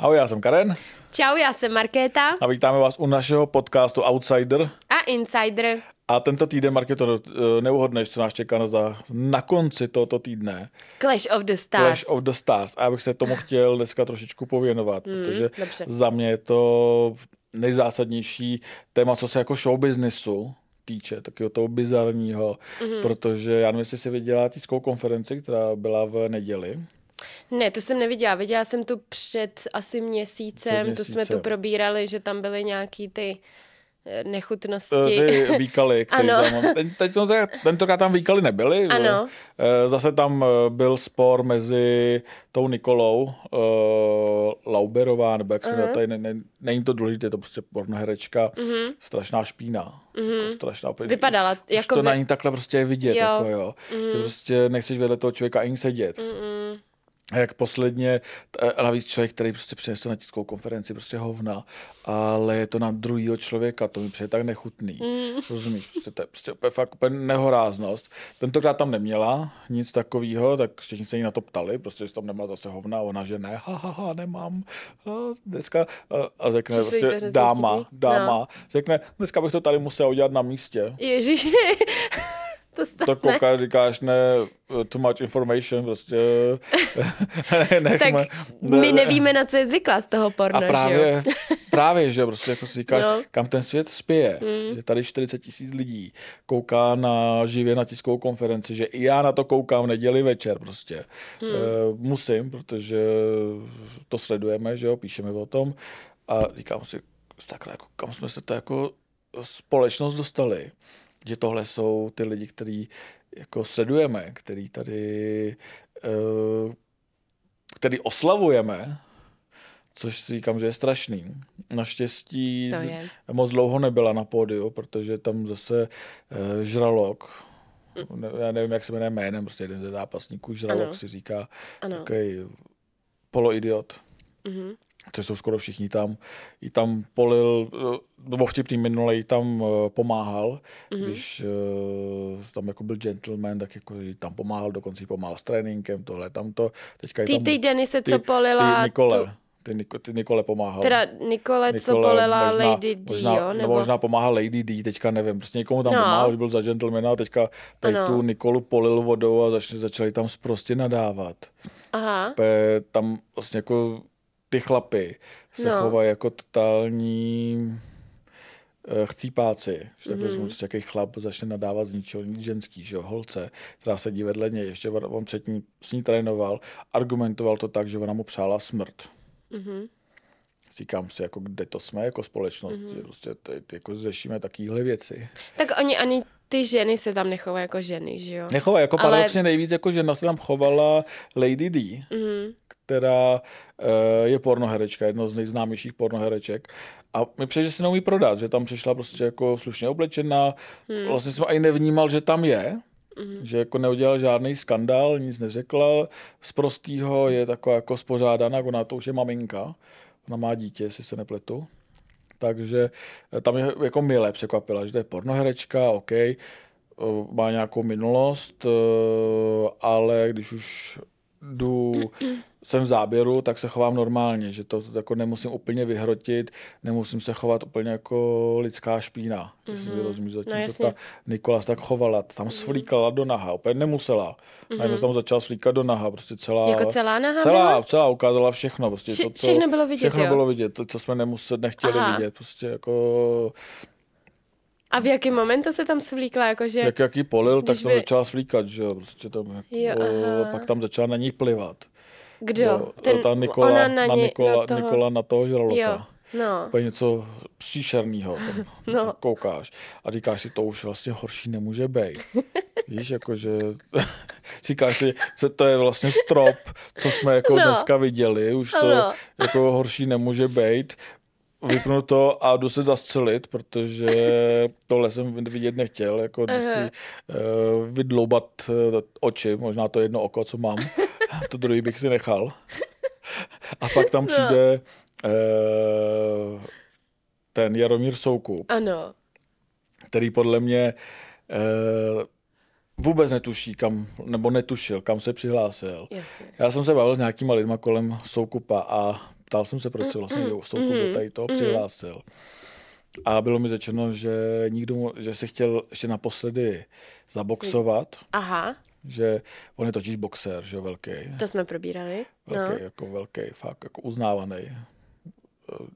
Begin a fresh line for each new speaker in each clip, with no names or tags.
Ahoj, já jsem Karen
Čau, já jsem Markéta
a vítáme vás u našeho podcastu Outsider.
a Insider.
A tento týden, Marketo, neuhodneš, co nás čeká na, na konci tohoto týdne.
Clash of the Stars.
Clash of the Stars. A já bych se tomu chtěl dneska trošičku pověnovat, mm, protože
dobře.
za mě je to nejzásadnější téma, co se jako show businessu týče, takového toho bizarního, mm-hmm. protože já nevím, jestli jsi viděla tiskovou konferenci, která byla v neděli.
Ne, to jsem neviděla. Viděla jsem tu před asi měsícem.
Před
Tu jsme tu probírali, že tam byly nějaký ty eh, nechutnosti.
Eh, Ty výkaly, které
Ano.
tam. Teď, no, tentokrát tam výkaly nebyly.
Ano.
Eh, Zase tam byl spor mezi tou Nikolou uh, Lauberová, nebo jak se uh-huh. tady, ne, ne, není to důležité, je to prostě pornoherečka, uh-huh. strašná špína. Uh-huh. Jako strašná,
Vypadala
Už
jako
to
vy-
na ní takhle prostě je vidět,
Jo.
jako jo. Uh-huh. Že prostě nechceš vedle toho člověka ani sedět.
Mm,
A jak posledně, a navíc člověk, který prostě přinesl na tiskovou konferenci prostě hovna, ale je to na druhýho člověka, to mi přijde tak nechutný. Mm. Rozumíš, prostě to je prostě úplně, fakt úplně nehoráznost. Tentokrát tam neměla nic takového, tak všichni se jí na to ptali, prostě jestli tam neměla zase hovna, ona, že ne, ha, ha, ha nemám, a dneska, a, a řekne prostě dáma, dáma,
No.
řekne, dneska bych to tady musel udělat na místě.
Ježiši. To stane.
To kouká, říkáš, ne, too much information, prostě nechme,
tak my nevíme, na co je zvyklá z toho porna,
A
že jo?
právě, právě, že prostě jako si říkáš,
No.
kam ten svět spěje, mm. že tady 40 tisíc lidí kouká na živě na tiskovou konferenci, že i já na to koukám v neděli večer prostě. Mm. E, musím, protože to sledujeme, že jo, píšeme o tom a říkám si, takhle, jako, kam jsme se to jako společnost dostali, že tohle jsou ty lidi, který jako sledujeme, který tady e, který oslavujeme, což si říkám, že je strašný. Naštěstí
To je.
moc dlouho nebyla na pódiu, protože tam zase uh, žralok, ne, já nevím, jak se jmenuje jménem, prostě jeden ze zápasníků, žralok
Ano.
si říká,
Ano.
takový poloidiot.
Mhm.
To jsou skoro všichni tam. I tam polil, eh, nebo vtipný minule, jí tam eh, pomáhal,
Mhm.
mm-hmm. když uh, tam jako byl gentleman, tak jako jí tam pomáhal, dokonce jí pomáhal s tréninkem, tohle, tamto. Teďka
Ty,
tam,
ty Denise,
ty-
co polila...
Ty Nikole,
Tu,
ty, Niko, ty Nikole pomáhal.
teda Nikole, co polila Lady D,
možná,
jo?
Nebo
Nebo...
možná pomáhal Lady D, teďka nevím, prostě někomu tam
No.
pomáhal, že byl za gentlemana, a teďka tady
Ano.
tu Nikolu polil vodou a začali, začali tam prostě nadávat.
Aha.
Pe- tam vlastně jako ty chlapy se
No.
chovají jako totální eh, chcípáci, že tak
Mhm.
mm-hmm. jaký chlap začne nadávat z ničeho, ženský, že jo, holce, která sedí vedle něj, ještě on, on předtím s ní trénoval, argumentoval to tak, že ona mu přála smrt.
Mhm.
Říkám si, jako kde to jsme jako společnost, mm-hmm. že prostě tady, jako řešíme takovéhle věci.
Tak oni ani ty ženy se tam nechovají jako ženy, že jo?
Nechovají, jako
Ale-
paradoxně nejvíc, jako žena se tam chovala Lady D,
Mhm.
která uh, je pornoherečka, jedno z nejznámějších pornohereček. A mi přijde, že se neumí prodat, že tam přišla prostě jako slušně oblečená. Hmm. Vlastně jsem ani nevnímal, že tam je, hmm. že jako neudělal žádný skandál, nic neřekla. Z prostýho je taková jako spořádaná, ona to už je maminka, ona má dítě, jestli se nepletu. Takže eh, tam je jako milé překvapila, že to je pornoherečka, OK, eh, má nějakou minulost, eh, ale když už jdu jsem v záběru, tak se chovám normálně, že to, to jako nemusím úplně vyhrotit, nemusím se chovat úplně jako lidská špína, mm-hmm. si mi rozumíš, zatímco
Mhm. jasně.
ta Nikola se tak chovala, tam svlíkala do naha, úplně nemusela. Mm-hmm. Najednou tam začala svlíkat do naha, prostě celá...
Jako celá naha
Celá,
byla?
celá ukázala všechno. Prostě
Vše-
to, co,
všechno bylo vidět,
Všechno
jo?
bylo vidět, to, co jsme nemuseli, nechtěli
Aha.
vidět. Prostě jako,
A v jaký momentu se tam svlíkla, jakože...
jak jaký polil, tak tam
by-
začala svlíkat, že jo, prostě tam, jako,
Jo, aha.
pak tam začala na ní plivat.
Kdo?
Jo, ta Nikola,
ona
na,
na, ně,
Nikola,
na toho...
Nikola na toho žraloka.
Jo, no.
Úplně něco příšerného.
No.
no. Koukáš a říkáš si, to už vlastně horší nemůže být. Víš, jakože říkáš si, že to je vlastně strop, co jsme jako
No.
no. dneska viděli, už to
Ano.
jako horší nemůže být. Vypnu to a jdu se zastřelit, protože tohle jsem vidět nechtěl, jako jdu si uh, vydloubat uh, oči, možná to jedno oko, co mám, to druhý bych si nechal. A pak tam
No.
přijde uh, ten Jaromír Soukup,
Ano.
který podle mě uh, vůbec netuší, kam, nebo netušil, kam se přihlásil.
Jasně.
Já jsem se bavil s nějakýma lidma kolem Soukupa a ptal jsem se, proč se vlastně mm, Soukup do tady toho přihlásil. A bylo mi řečeno, že nikdo, mu, že se chtěl ještě naposledy zaboxovat.
Aha,
Že on je totiž boxer, že velký.
to jsme probírali.
Velký,
No.
jako velký, fakt jako uznávaný.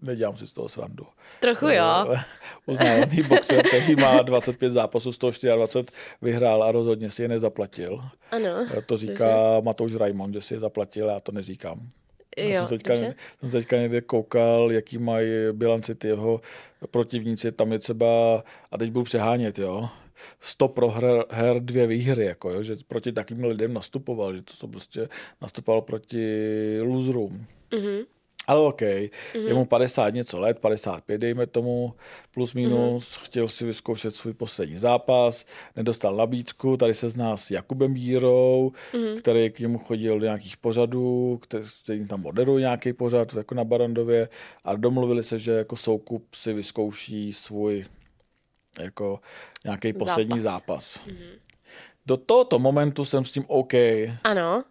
Nedělám si z toho srandu.
Trochu jo.
Uznávaný boxer, který má 25 zápasů, z toho 24 vyhrál a rozhodně si je nezaplatil.
Ano.
To říká Matouš Raimond, že si je zaplatil, já to neříkám. Já
Jo,
jsem, teďka,
dobře.
jsem teďka někde koukal, jaký mají bilanci ty jeho protivníci, tam je třeba, a teď budu přehánět, jo, 100 proher, her, dvě výhry, jako, jo, že proti takým lidem nastupoval, že to jsou prostě, nastupoval proti loserům.
Mhm.
Ale OK, mm-hmm. je mu 50 něco let, 55 dejme tomu, plus minus, mm-hmm. chtěl si vyzkoušet svůj poslední zápas, nedostal nabídku, tady se zná s Jakubem Bírou, mm-hmm. který k němu chodil do nějakých pořadů, který, tam moderuje nějaký pořad jako na Barandově a domluvili se, že jako Soukup si vyzkouší svůj jako nějaký poslední zápas. Mm-hmm. Do tohoto momentu jsem s tím OK,
Ano.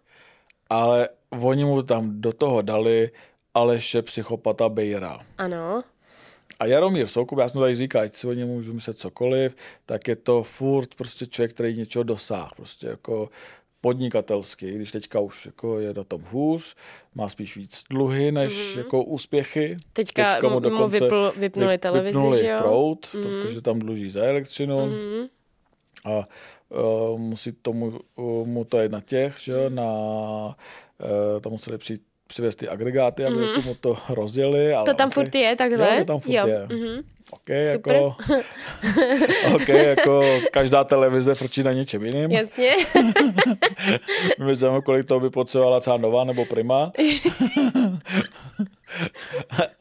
ale oni mu tam do toho dali Aleše psychopata Bejra.
Ano.
A Jaromír Soukup, já jsem tady říkal, ať si o něm můžu myslet cokoliv, tak je to furt prostě člověk, který něčeho dosáhl, prostě jako podnikatelský, když teďka už jako je na tom hůř, má spíš víc dluhy než mm-hmm. jako úspěchy.
Teďka mu- mu vypl- vypnuli televizi,
vypnuli
že jo?
proud, mm-hmm. protože tam dluží za elektřinu.
Mhm.
A uh, musí tomu, uh, mu to je na těch, že jo, na, uh, tam museli přijít přivést ty agregáty, aby mm. mu to rozjeli. Ale
To tam
okay.
furt je takhle?
Jo, to tam furt
jo.
je.
Mhm.
Okay,
Super.
jako, okay, jako každá televize frčí na něčem jiným.
Jasně.
My víme, kolik toho by potřebovala třeba Nová nebo Prima.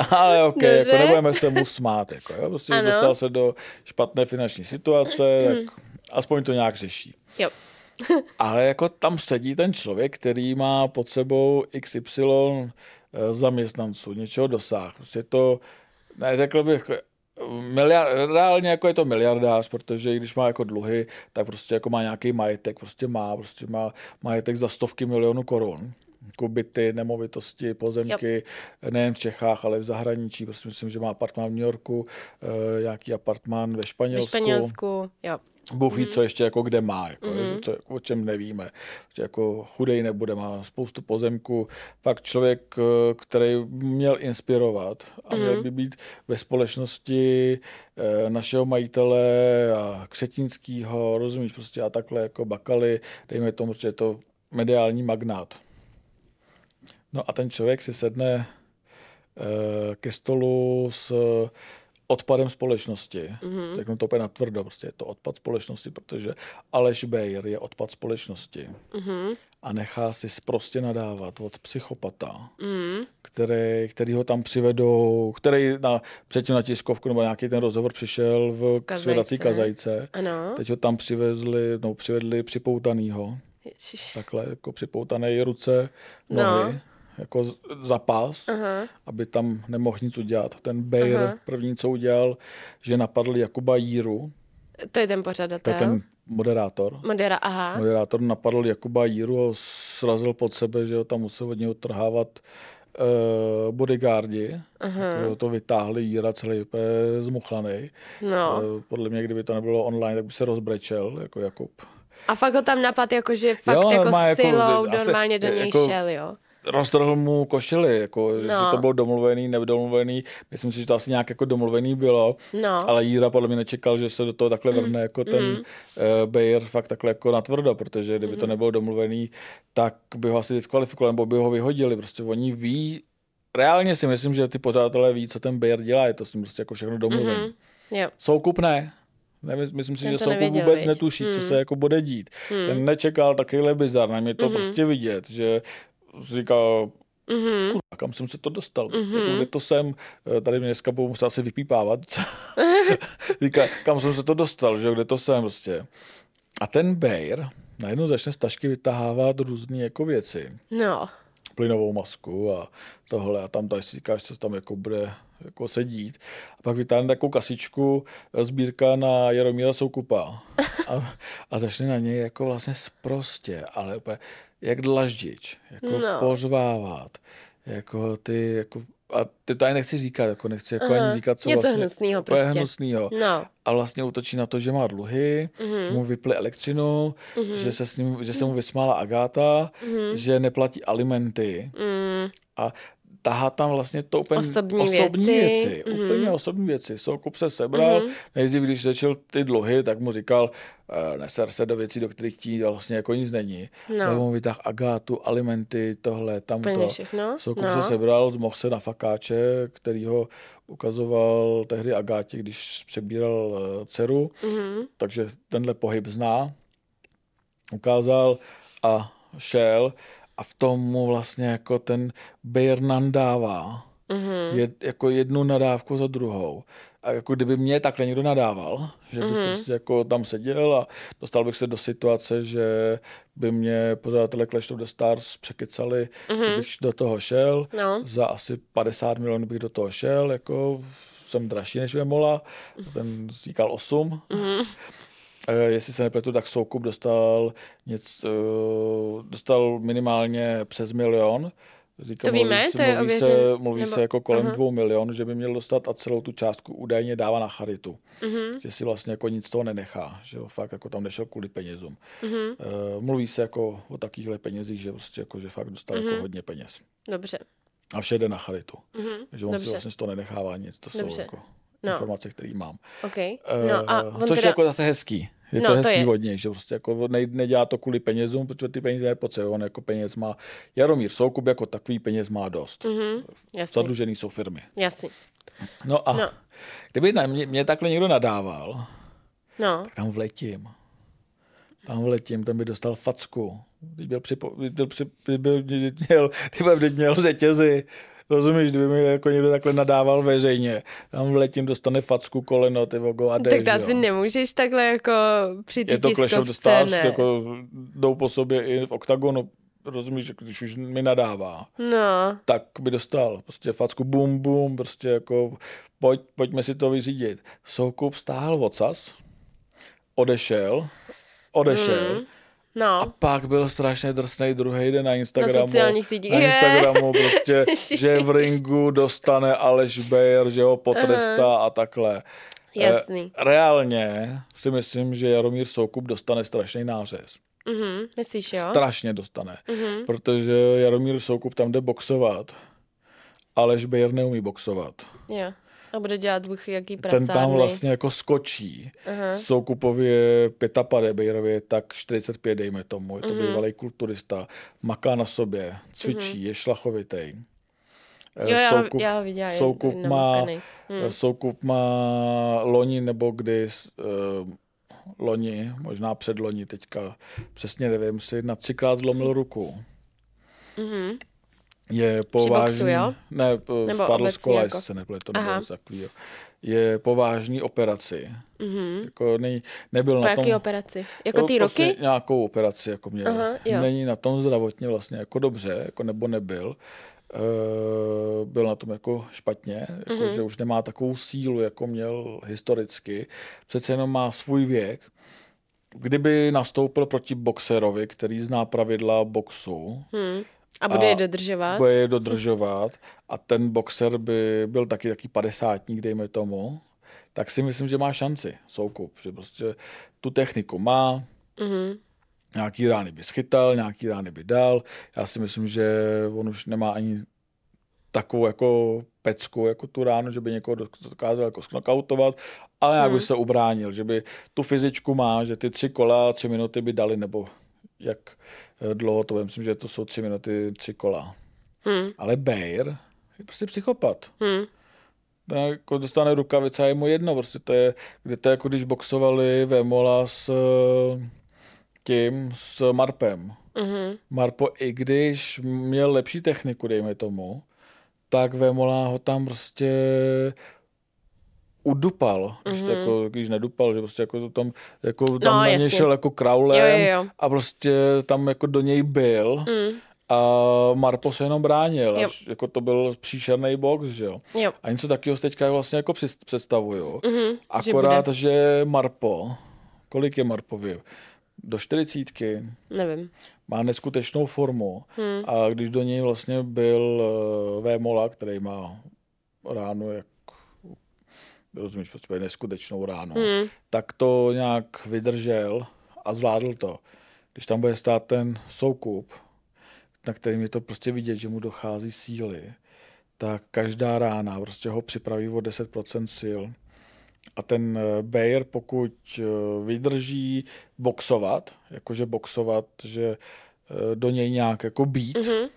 Ale ok,
Dobře.
jako nebudeme se mu smát. Jako, jo? Prostě
Ano.
dostal se do špatné finanční situace, tak aspoň to nějak řeší.
jo.
Ale jako tam sedí ten člověk, který má pod sebou XY eh, zaměstnanců, něčeho dosáh. Prostě to, neřekl bych, miliard, reálně jako je to miliardář, protože i když má jako dluhy, tak prostě jako má nějaký majetek, prostě má, prostě má majetek za stovky milionů korun. Jako byty, nemovitosti, pozemky, nejen v Čechách, ale v zahraničí. Prostě myslím, že má apartmán v New Yorku, eh, nějaký apartmán ve
Ve
Španělsku.
Španělsku, jo.
Bůh ví, co ještě jako kde má, jako, mm-hmm. co, o čem nevíme. Že jako chudej nebude, má spoustu pozemku. Fakt člověk, eh, který měl inspirovat a měl by být ve společnosti eh, našeho majitele a Křetínskýho, rozumíš, prostě a takhle jako Bakaly, dejme tomu, že je to mediální magnát. No a ten člověk si sedne eh, ke stolu s odpadem společnosti. Mm-hmm. Řeknu to úplně natvrdo, prostě je to odpad společnosti, protože Aleš Bejr je odpad společnosti. Mm-hmm. A nechá si prostě nadávat od psychopata, mm-hmm. který, který ho tam přivedou, který na, předtím na tiskovku nebo nějaký ten rozhovor přišel v
Kazajce.
svědací kazajce.
Ano.
Teď ho tam přivezli, no, přivedli připoutanýho
Ježiš.
takhle jako připoutané ruce, nohy, no. Jako z- za pás,
Aha.
aby tam nemohl nic udělat. Ten Bejr
Aha.
první, co udělal, že napadl Jakuba Jíru,
To je ten
to
pořadatel.
je ten moderátor.
Modera, aha.
Moderátor napadl Jakuba Jíru a srazil pod sebe, že ho tam musel od něj odtrhávat uh, bodyguardi. To, to vytáhli Jíra celý úplně zmuchlaný.
No.
Eh, podle mě, kdyby to nebylo online, tak by se rozbrečel, jako Jakub.
A fakt ho tam napad, jakože fakt
Jo,
jako
normálně jako-
silou
asi-
normálně do něj
jako-
šel, jo.
Roztrhl mu košily, jako, no. Jestli to bylo domluvený, nedomluvený. Myslím si, že to asi nějak jako domluvený bylo,
No.
ale Jíra podle mě nečekal, že se do toho takhle vrhne jako ten mm. uh, Bayer fakt takhle jako natvrdo, protože kdyby to nebylo domluvený, tak by ho asi diskvalifikovali, nebo by ho vyhodili. Prostě oni ví, reálně si myslím, že ty pořadatelé ví, co ten Bayer dělá, je to s ním prostě jako všechno domluvený. Mm.
Jo.
Soukup ne. Nevím, myslím si,
Ten
že Soukup
nevěděl,
vůbec
viď?
netuší, co
Hmm.
se jako bude dít. Ten nečekal takovýhle bizar, na mě to prostě vidět, že říkal,
Mhm.
kurva, kam jsem se to dostal, mm-hmm. jako, kde to jsem, eh, tady mě dneska budu muset asi vypípávat, říká, kam jsem se to dostal, že kde to jsem prostě. A ten Bayer najednou začne z tašky vytahávat různé jako věci,
No.
plynovou masku a tohle a tam tady si říkáš, co tam jako bude jako sedít. A pak vytáhne takovou kasičku, sbírka na Jaromíra Soukupa a, a začne na něj jako vlastně sprostě, ale úplně jak dlaždič, jako
No.
pořvávat, jako ty, jako, a ty to ani nechci říkat, jako nechci jako ani říkat, co
Něco
vlastně,
hnusnýho prostě.
hnusnýho.
No.
A vlastně útočí na to, že má dluhy,
Mhm.
že mu vyply elektřinu, že, se s ním, že se mu vysmála Agáta,
Mhm.
že neplatí alimenty
Mm,
a tahá tam vlastně to úplně
Osobní
osobní
věci.
věci.
Mhm.
Úplně osobní věci. Soukup se sebral, nejdřív, když začal ty dluhy, tak mu říkal, uh, neser se do věcí, do kterých ti vlastně jako nic není.
No.
Nebo mu vytáhl agátu, alimenty, tohle, tamto.
Všechno,
Soukup
no.
se sebral, mohl se na fakáče, který ho ukazoval tehdy Agátě, když přebíral eh, dceru,
mhm.
takže tenhle pohyb zná. Ukázal a šel a v tom mu vlastně jako ten Bayer nandává.
Mhm.
Je, jako jednu nadávku za druhou. A jako kdyby mě takhle někdo nadával, že bych
Mhm.
prostě jako tam seděl a dostal bych se do situace, že by mě pořadatelé Clash of the Stars překecali, že bych do toho šel.
Mhm. No.
Za asi 50 milionů bych do toho šel, jako jsem dražší než Vemola, ten říkal 8.
Mhm.
Eh, Jestli se nepletu, tak Soukup dostal, něco, eh, dostal minimálně přes milion. Říká,
To víme,
mluví, se-
to je
mluví, se, mluví
nebo-
se jako kolem
aha.
dvou milionů, že by měl dostat a celou tu částku údajně dává na charitu.
Mhm.
Že si vlastně jako nic z toho nenechá, že jo, fakt jako tam nešel kvůli penězům.
Mhm.
Eh, Mluví se jako o takovýchhle penězích, že prostě jako, že fakt dostal
Mhm.
jako hodně peněz.
Dobře.
A vše jde na charitu.
Mhm.
Takže on si
Dobře.
vlastně z toho nenechává nic. To jsou
Dobře.
jako
No.
informace, které mám.
OK. No a
Eh,
on
Což
teda...
je jako zase hezký. Je
No,
to
to
hezký
je.
od něj, že prostě jako ne, nedělá to kvůli penězům, protože ty peníze nepotřebuje. On jako peněz má. Jaromír Soukup jako takový peněz má dost.
Mhm. Jasný.
Zadlužený jsou firmy.
Jasný.
No a
No.
kdyby na mě, mě takhle někdo nadával,
No.
tak tam vletím. Tam vletím, ten by dostal facku. Teď byl, připo, byl, při, by byl měl, měl řetězy. Rozumíš, kdyby mi jako někdo takhle nadával veřejně, tam vletím, dostane facku, koleno, ty vogo a jdeš,
Tak to asi nemůžeš takhle jako při
je to Clash of the Stars, jako jdou po sobě i v oktagonu, rozumíš, jako když už mi nadává,
No.
tak by dostal prostě facku bum bum, prostě jako pojď, pojďme si to vyřídit. Soukup stáhl ocas, odešel, odešel,
Mm. No.
a pak byl strašně drsný druhý den na Instagramu.
Na sociálních sítích.
Na
Je.
Instagramu prostě, že v ringu dostane Aleš Bayer, že ho potrestá a takhle.
Jasný.
Eh, Reálně si myslím, že Jaromír Soukup dostane strašný nářez.
Mhm. Myslíš, jo?
Strašně dostane.
Mhm.
Protože Jaromír Soukup tam jde boxovat, Aleš Bayer neumí boxovat.
Jo. A bude dělat bůh jaký prasárny.
Ten tam vlastně jako skočí.
Aha.
Soukupovi je 55, Bejrovi je tak 45, dejme tomu. Je to
Mhm.
bývalý kulturista, maká na sobě, cvičí, je šlachovitý.
Jo, já, Soukup, já viděla. je
Soukup má,
namakanej. Hm.
Soukup má loni nebo kdy uh, loni, možná předloni teďka, přesně nevím, si na třikrát zlomil ruku.
Mhm.
Je
boxu,
povážný,
jo?
ne,
Nebo
spadl z kola,
jako?
se nepletu,
Aha.
nebo něco takového. Je povážný operaci.
Mhm.
Jako nej, nebyl
Po
na
jaký
tom...
operaci? Jako ty
prostě
roky?
Nějakou operaci jako měl.
Aha, jo.
Není na tom zdravotně vlastně jako dobře, jako nebo nebyl. E, byl na tom jako špatně, jako
Mhm.
že už nemá takovou sílu, jako měl historicky. Přece jenom má svůj věk. Kdyby nastoupil proti boxerovi, který zná pravidla boxu,
Hm. A bude
A
je dodržovat?
bude je dodržovat a ten boxer by byl taky taký padesátník, dejme tomu, tak si myslím, že má šanci soukup, že prostě tu techniku má,
Mhm.
nějaký rány by schytal, nějaký rány by dal. Já si myslím, že on už nemá ani takovou jako pecku, jako tu ránu, že by někoho dokázal jako sknokautovat, ale nějak by
Hmm.
se ubránil, že by tu fyzičku má, že ty tři kola, tři minuty by dali, nebo jak eh, dlouho to myslím, že to jsou tři minuty, tři kola.
Hm.
Ale Bayer je prostě psychopat.
Hm.
Ten jako dostane rukavice a je mu jedno, prostě to je, kde to je jako když boxovali Vemola s eh, tím, s Marpem.
Mhm.
Marpo, i když měl lepší techniku, dejme tomu, tak Vemola ho tam prostě udupal, mm-hmm. jako, když nedupal, že prostě jako to tam, jako tam
Mhm. No,
na něj šel jako kraulem
Jo, jo, jo.
a prostě tam jako do něj byl
Mm.
a Marpo se jenom bránil,
Jo.
až, jako to byl příšerný box, že jo.
Jo.
A něco takového teďka vlastně jako představuju.
Mhm. Že
Akorát, že, že Marpo, kolik je Marpovi? do čtyřicítky,
Nevím.
má neskutečnou formu hmm. a když do něj vlastně byl uh, Vémola, který má ránu jak rozumíš, prostě neskutečnou ránu, hmm. tak to nějak vydržel a zvládl to. Když tam bude stát ten soukup, na kterým je to prostě vidět, že mu dochází síly, tak každá rána prostě ho připraví o 10% sil. A ten eh, Bayer, pokud eh, vydrží boxovat, jakože boxovat, že eh, do něj nějak jako být, mm-hmm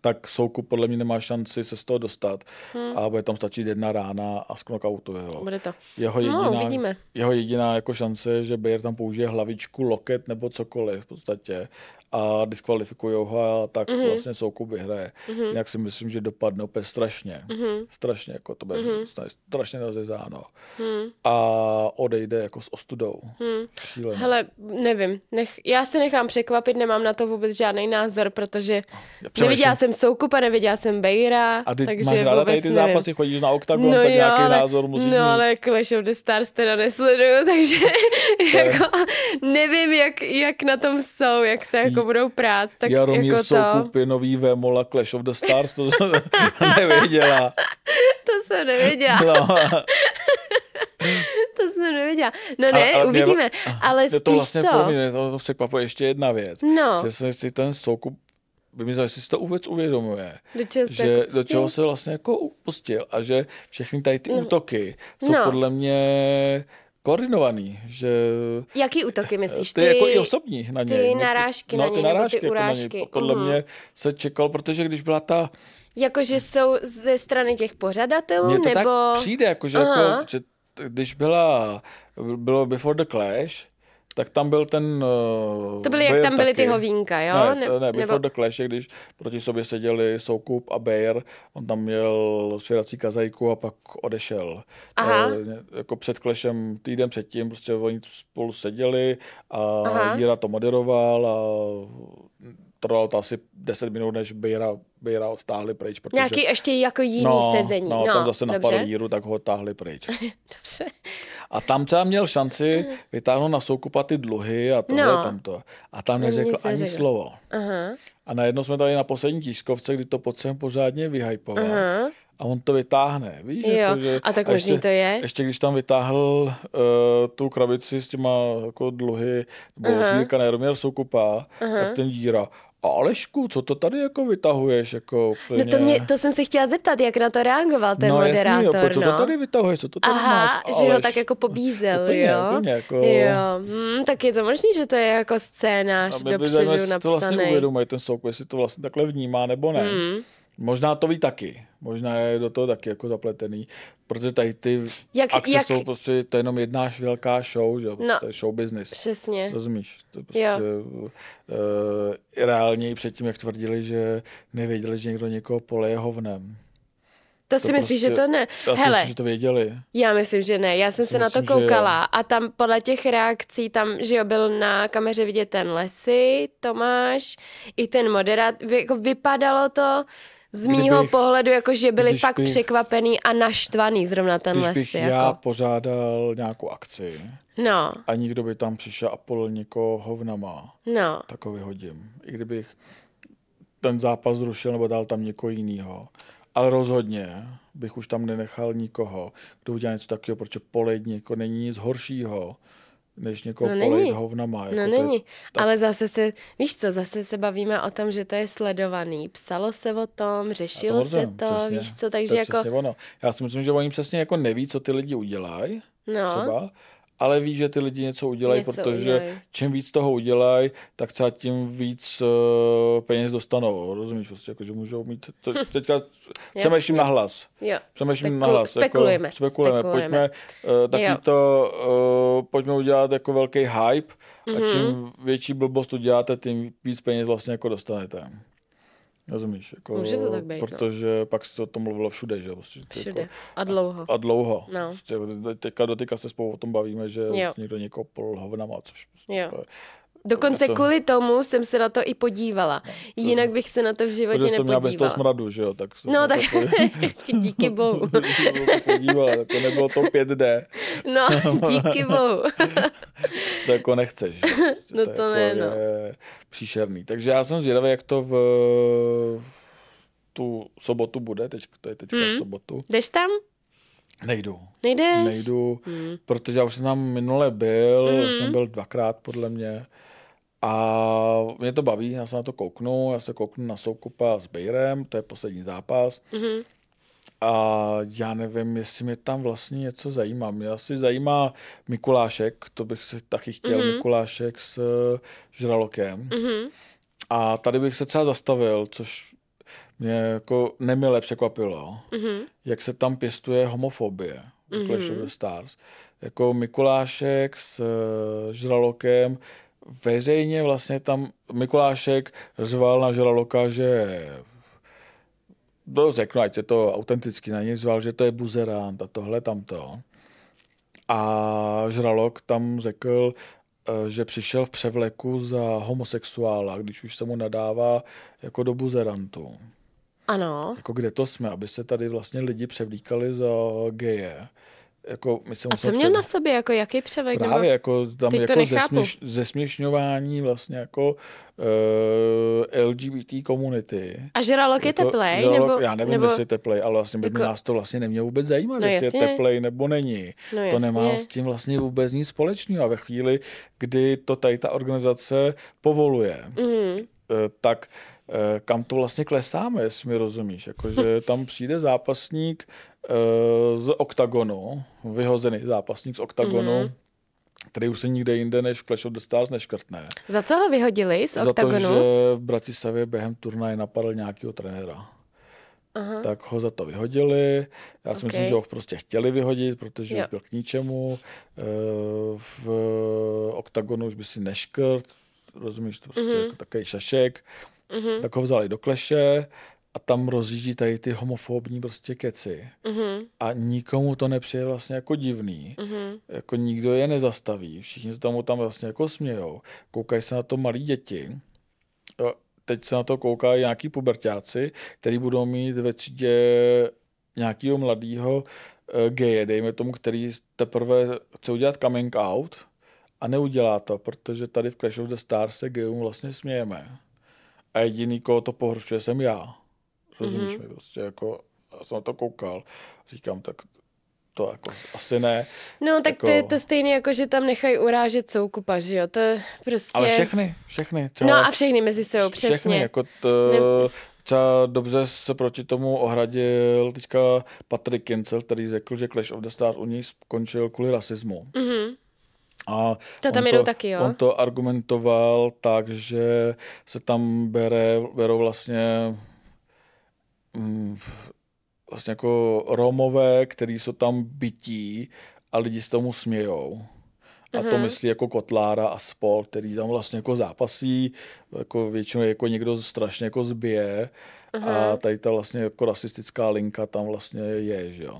tak Soukup podle mě nemá šanci se z toho dostat hmm. a bude tam stačit jedna rána a z knockoutu. Jo.
Bude to.
Jeho jediná,
no, vidíme.
jeho jediná jako šance je, že Bayer tam použije hlavičku, loket nebo cokoliv v podstatě a diskvalifikují ho a tak mm-hmm. vlastně Soukup vyhraje. Mm-hmm. Jinak si myslím, že dopadne opět strašně. Mm-hmm. Strašně, jako to bude mm-hmm. strašně rozjezáno. Mm. A odejde jako s ostudou. Mm.
Šílené. Hele, nevím. Nech, já se nechám překvapit, nemám na to vůbec žádný názor, protože neviděla jsem Soukupa, neviděla jsem Bejra.
A ty
takže
máš ráda tady ty nevím. zápasy, chodíš na OKTAGON, no tak jo, nějaký ale, názor musíš
No
mít.
ale Clash of the Stars teda nesleduju, takže jako, nevím, jak, jak na tom jsou, jak se jako jako budou prát, tak
Jaromír
jako
Soukup je nový Vémola Clash of the Stars, to jsem nevěděla.
to jsem nevěděla. No. to jsem nevěděla. No ne, ale, uvidíme, mě, ale spíš to... Vlastně to,
mě, to, to překvapuje ještě jedna věc. No. Že se si ten Soukup by mi jestli si to vůbec uvědomuje,
do čeho
že
jako
do čeho se vlastně jako upustil a že všechny tady ty no. útoky jsou no. podle mě koordinovaný, že...
Jaký útoky myslíš?
Ty, ty jako i osobní na ně.
Ty narážky
no,
na ně,
ty narážky
ty urážky.
Jako na ně. Podle uh-huh. mě se čekal, protože když byla ta...
Jakože jsou ze strany těch pořadatelů, Mně to nebo...
tak přijde, jakože jako, že když byla, bylo Before the Clash, tak tam byl ten...
Uh, to byly, jak tam byly taky. ty hovínka, jo?
Ne, ne, ne Before nebo... the Clash, když proti sobě seděli Soukup a Bayer, on tam měl svěrací kazajku a pak odešel.
Aha. Uh,
jako před Clashem týden předtím, prostě oni spolu seděli a Aha. Jíra to moderoval a trvalo to asi 10 minut, než Bejra, Bejra odtáhli pryč. Protože,
Nějaký ještě jako jiný no, sezení.
No, no tam zase napadl Jíru, tak ho odtáhli pryč.
dobře.
A tam třeba měl šanci vytáhnout na soukupa ty dluhy a tohle no. tamto. A tam neřekl ani neřekl. slovo.
Aha.
A najednou jsme tady na poslední tiskovce, kdy to pocem pořádně vyhypoval. Aha a on to vytáhne, víš?
Jo, jako, že, a tak a ještě, to je.
Ještě když tam vytáhl uh, tu krabici s těma jako dluhy, nebo uh-huh. Zmírka Neromír Soukupa, uh-huh. tak ten díra, a Alešku, co to tady jako vytahuješ? Jako
no to, mě, to jsem si chtěla zeptat, jak na to reagoval ten
no,
moderátor.
Jasný, jo, co to no. tady vytahuješ? Co to tady
Aha,
máš?
Aleš, že ho tak jako pobízel,
úplně,
jo?
Úplně, jako...
jo. Hmm, tak je to možný, že to je jako scénář dopředu napsaný. to
vlastně uvědomují ten souk, jestli to vlastně takhle vnímá nebo ne. Hmm. Možná to ví taky. Možná je do toho taky jako zapletený. Protože tady ty jak, akce jak... jsou prostě, to je jenom jedna velká show, že jo? Prostě no, to je show business.
Přesně.
Rozumíš? To je prostě uh, reálně i předtím, jak tvrdili, že nevěděli, že někdo někoho poleje hovnem.
To, to si prostě, myslíš, že to ne?
Já Hele, si myslím, že to věděli.
Já myslím, že ne. Já jsem se myslím, na to koukala a tam podle těch reakcí, tam, že jo, byl na kameře vidět ten Lesy, Tomáš, i ten moderát, jako vypadalo to, z mýho kdybych, pohledu, jako že byli fakt bych, překvapený a naštvaný zrovna ten
když
les.
Když bych
jako.
já pořádal nějakou akci
no.
a nikdo by tam přišel a polil někoho hovnama,
no.
tak ho vyhodím. I kdybych ten zápas zrušil nebo dal tam někoho jiného. Ale rozhodně bych už tam nenechal nikoho, kdo udělá něco takového, protože polejt někoho není nic horšího, než někoho no polejt hovnama.
Jako no není, je, tak... ale zase se, víš co, zase se bavíme o tom, že to je sledovaný. Psalo se o tom, řešilo to se to, přesně, víš co, takže
to
jako...
Ono. Já si myslím, že oni přesně jako neví, co ty lidi udělají, no. třeba, ale ví, že ty lidi něco udělají, něco protože udělaj. čím víc toho udělají, tak třeba tím víc uh, peněz dostanou. Rozumíš? Prostě, jako, že můžou mít... To, teďka přemýšlím na hlas. Přemýšlím na hlas.
Spekulujeme.
Jako, spekulujeme. spekulujeme. Pojďme, uh, taky jo. to, uh, pojďme udělat jako velký hype mm-hmm. a mhm. čím větší blbost uděláte, tím víc peněz vlastně jako dostanete. Rozumíš? Jako,
Může to tak být,
no. Protože no. pak se o tom mluvilo všude, že? Prostě,
všude.
Jako,
a dlouho.
A, a dlouho.
No.
Prostě, teďka dotyka se spolu o tom bavíme, že jo. někdo někoho pol hovnama, což prostě,
Dokonce
něco-
kvůli tomu jsem se na to i podívala. Jinak bych se na to v životě
Protože jsi to měla bez toho
nepodívala.
smradu, že jo? Tak
No tak
to-
díky bohu.
podívala, tak to nebylo to 5D,
No, díky bohu.
to jako nechceš. že? Prostě
No to ne, no.
je příšerný. Takže já jsem zvědavý, jak to v tu sobotu bude, teď, to je teďka
Hmm.
v sobotu.
Jdeš tam?
Nejdu.
Nejdeš?
Nejdu,
Hmm.
protože já už jsem tam minule byl,
Mhm.
jsem byl dvakrát podle mě. A mě to baví, já se na to kouknu, já se kouknu na Soukupa s Bejrem, to je poslední zápas.
Mhm.
A já nevím, jestli mě tam vlastně něco zajímá. Mě asi zajímá Mikulášek, to bych si taky chtěl,
Mhm.
mm-hmm. Mikulášek s eh, Žralokem.
Mhm.
A tady bych se třeba zastavil, což mě jako nemile překvapilo,
Mhm.
jak se tam pěstuje homofobie v
Mhm.
Clash of the Stars. Jako Mikulášek s eh, Žralokem, veřejně vlastně tam Mikulášek řval na Žraloka, že to řeknu, ať je to autenticky, na něj zval, že to je buzerant a tohle tamto. A Žralok tam řekl, eh, že přišel v převleku za homosexuála, když už se mu nadává jako do buzerantu.
Ano.
Jako kde to jsme, aby se tady vlastně lidi převlíkali za geje. Jako, my se
A co měl
před-
na sobě, jako jaký převlek? nebo-
Právě jako tam
Teď to
jako zesměš, zesměšňování vlastně jako uh, LGBT komunity.
A žralok je
Jako
teplej?
žralok-
nebo,
já nevím,
nebo...
jestli je teplej, ale vlastně by
jako-
nás to vlastně nemělo vůbec zajímat,
No
jestli
jasně.
je teplej nebo není.
No
to
jasně.
nemá s tím vlastně vůbec nic společného. A ve chvíli, kdy to tady ta organizace povoluje, eh, tak eh, kam to vlastně klesáme, jestli mi rozumíš. Jakože tam přijde zápasník eh, z oktagonu, vyhozený zápasník z oktagonu,
Mhm.
mm-hmm. který už se nikde jinde než v Clash of the Stars neškrtne.
Za co ho vyhodili z
Za to,
oktagonu?
že v Bratislavě během turnaje napadl nějakého trenéra.
Aha.
Tak ho za to vyhodili. Já si myslím,
Ok.
že ho prostě chtěli vyhodit, protože
Jo.
už byl k ničemu. Eh, V oktagonu už by si neškrt, rozumíš, to prostě
Mhm.
jako takový šašek.
Mhm.
Tak ho vzali do kleše a tam rozjíždí tady ty homofobní prostě keci.
Mhm.
A nikomu to nepřijde vlastně jako divný.
Mhm.
Jako nikdo je nezastaví. Všichni se tomu tam vlastně jako smějou. Koukají se na to malí děti. Teď se na to koukají nějaký pubertáci, který budou mít ve třídě nějakého mladého uh, geje, dejme tomu, který teprve chce udělat coming out a neudělá to, protože tady v Clash of the Stars se gejům vlastně smějeme. A jediný, koho to pohoršuje, jsem já. Rozumíš
Mhm.
mi? Prostě jako, já jsem na to koukal. Říkám, tak to jako asi ne.
No, tak
Jako-
to je to stejné, jako že tam nechají urážet soukupa, že jo? To prostě...
Ale všechny, všechny.
No a všechny mezi sebou, přesně.
Všechny, jako to, třeba dobře se proti tomu ohradil teďka Patrick Kincel, který řekl, že Clash of the Stars u něj skončil kvůli rasismu.
Mhm.
A
To tam
on
jedou taky, jo?
On to argumentoval tak, že se tam bere, berou vlastně mm, vlastně jako Romové, který jsou tam bytí a lidi se tomu smějou. A to
Mhm.
myslí jako Kotlára a spol, který tam vlastně jako zápasí, jako většinou jako někdo strašně jako zbije a tady ta vlastně jako rasistická linka tam vlastně je, že jo.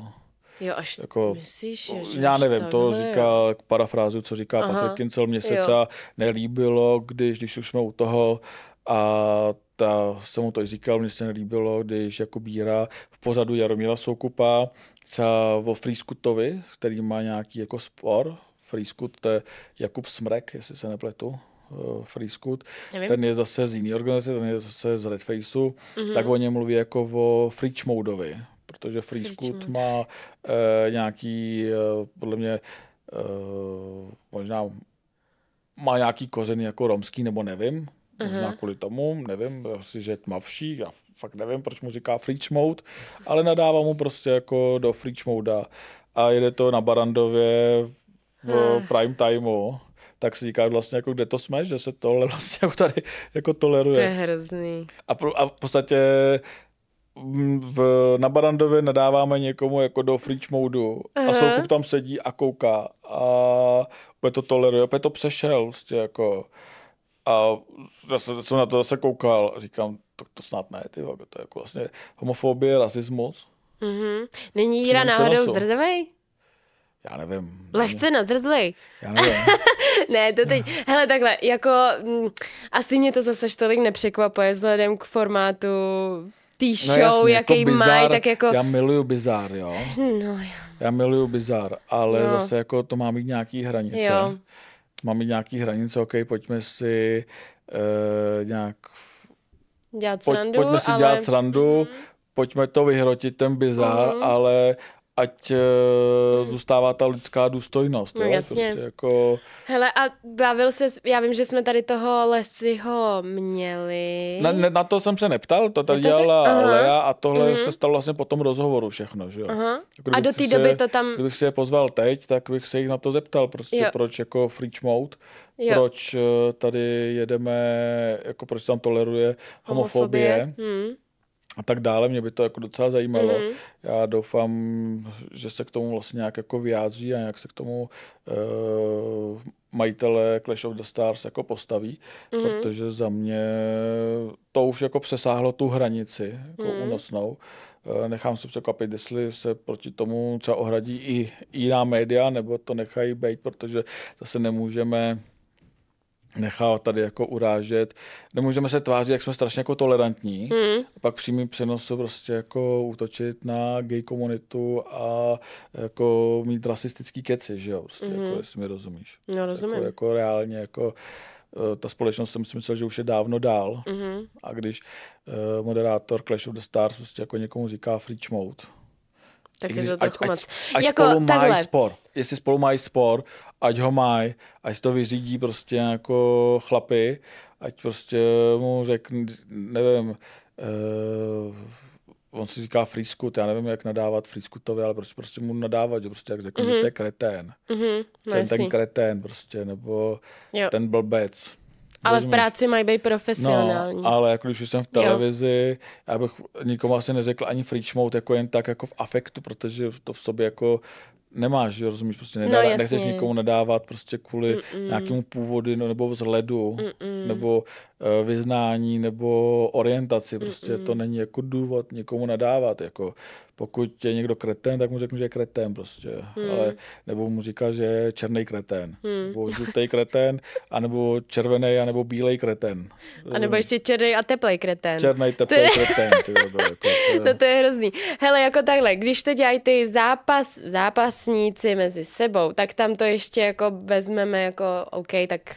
Jo, až
Jako,
myslíš, že, že
já nevím, to říká,
jo.
parafrázu, co říká
Aha,
Patrik Kincel, mně se třeba nelíbilo, když, když už jsme u toho a ta, jsem mu to i říkal, mně se nelíbilo, když jako Bíra v pořadu Jaromíra Soukupa o Frýskutovi, který má nějaký jako spor, Frýskut, to je Jakub Smrek, jestli se nepletu, eh, Frýskut, ten je zase z jiný organizace, ten je zase z Redfaceu,
Mhm.
mm-hmm. tak o něm mluví jako o Fričmoudovi, protože Frýskut má eh, nějaký, eh, podle mě, eh, možná má nějaký kořeny jako romský, nebo nevím, možná kvůli tomu, nevím, asi, že je tmavší, já fakt nevím, proč mu říká Freach Mode, ale nadává mu prostě jako do Freach Moda a jede to na Barandově v prime timeu, tak si říkáš vlastně, jako kde to jsme, že se tohle vlastně jako tady jako toleruje.
To je hrozný.
A, pro, a v podstatě v, na Barandově nadáváme někomu jako do freak modu a
Aha.
Soukup tam sedí a kouká a opět to toleruje, opět to přešel vlastně jako a zase jsem na to zase koukal a říkám, to, to snad ne, ty to je jako vlastně homofobie, rasismus.
Mhm. Není
Přímo
náhodou zrzavej?
já nevím.
Lehce nazrzlej.
Já nevím.
ne, to teď, hele takhle, jako m, asi mě to zase tolik nepřekvapuje vzhledem k formátu té show,
no jasně,
jaký
jako
mají, tak jako...
Já miluju bizár, jo.
No, já.
Já miluju bizár, ale
No.
zase jako to má mít nějaký hranice.
Jo.
Má mít nějaký hranice, ok, pojďme si uh, nějak,
dělat
pojď,
srandu,
pojďme si
ale...
dělat srandu, pojďme to vyhrotit, ten bizár,
Mhm.
ale ať uh, zůstává ta lidská důstojnost.
No
jo?
jasně.
Prostě jako,
Hele, a bavil se, já vím, že jsme tady toho Lesiho měli.
na, ne, na to jsem se neptal, to tady
To se-
dělala
aha.
Lea a tohle
Mhm.
se stalo vlastně po tom rozhovoru všechno, že jo.
Aha.
Jako
A do té
se-
doby to tam...
Kdybych si je pozval teď, tak bych se jich na to zeptal, prostě
Jo.
proč jako Freach Mode,
Jo.
proč eh, tady jedeme, jako proč tam toleruje homofobie,
Hmm.
A tak dále, mě by to jako docela zajímalo.
Mhm.
Já doufám, že se k tomu vlastně nějak jako vyjádří a nějak se k tomu uh, majitele Clash of the Stars jako postaví,
Mhm.
protože za mě to už jako přesáhlo tu hranici jako
Mhm.
únosnou. Eh, Nechám se překvapit, jestli se proti tomu třeba ohradí i jiná média, nebo to nechají být, protože zase nemůžeme nechávat tady jako urážet. Nemůžeme se tvářit, jak jsme strašně jako tolerantní.
Hmm.
A pak přímý přenosu prostě jako útočit na gay komunitu a jako mít rasistický keci, že jo, prostě,
Mhm.
jako, jestli mi rozumíš.
No, rozumím.
Jako, jako reálně, jako eh, ta společnost jsem si myslel, že už je dávno dál.
Mhm.
A když uh, moderátor Clash of the Stars prostě jako někomu říká Freach Mode,
Tak
i
je
když-
to trochu
ať,
moc.
Ať, ať
jako
spolu mají
takhle.
spor. Jestli spolu mají spor, ať ho mají, ať to vyřídí prostě jako chlapy, ať prostě mu řekne, nevím, uh, on si říká Frýskut, já nevím, jak nadávat Frýskutovi, ale prostě, prostě mu nadávat, že prostě jak řekne, mm-hmm. že to je kretén.
Mhm. No,
ten,
jasný.
ten kretén prostě, nebo
Jo.
ten blbec.
Ale v práci mají být profesionální.
No, ale jako když už jsem v televizi, já bych nikomu asi neřekl ani freak mode jako jen tak jako v afektu, protože to v sobě jako nemáš, že jo, rozumíš, prostě nedá,
No,
nechceš nikomu nadávat prostě kvůli Mm-mm. nějakému původu no, nebo vzhledu,
Mm-mm.
nebo uh, vyznání, nebo orientaci, prostě
Mm-mm.
to není jako důvod nikomu nadávat, jako pokud je někdo kretén, tak mu řeknu, že je kretén prostě,
Hmm.
ale nebo mu říká, že je černý kretén,
Hmm.
nebo žlutý kretén, anebo červený, anebo bílej kretén.
A nebo ještě černý a teplej kretén.
Černý teplý
To
kretén, ty vole, jako, to je...
No to je hrozný. Hele, jako takhle, když to dělají ty zápas, zápasníci mezi sebou, tak tam to ještě jako vezmeme jako OK, tak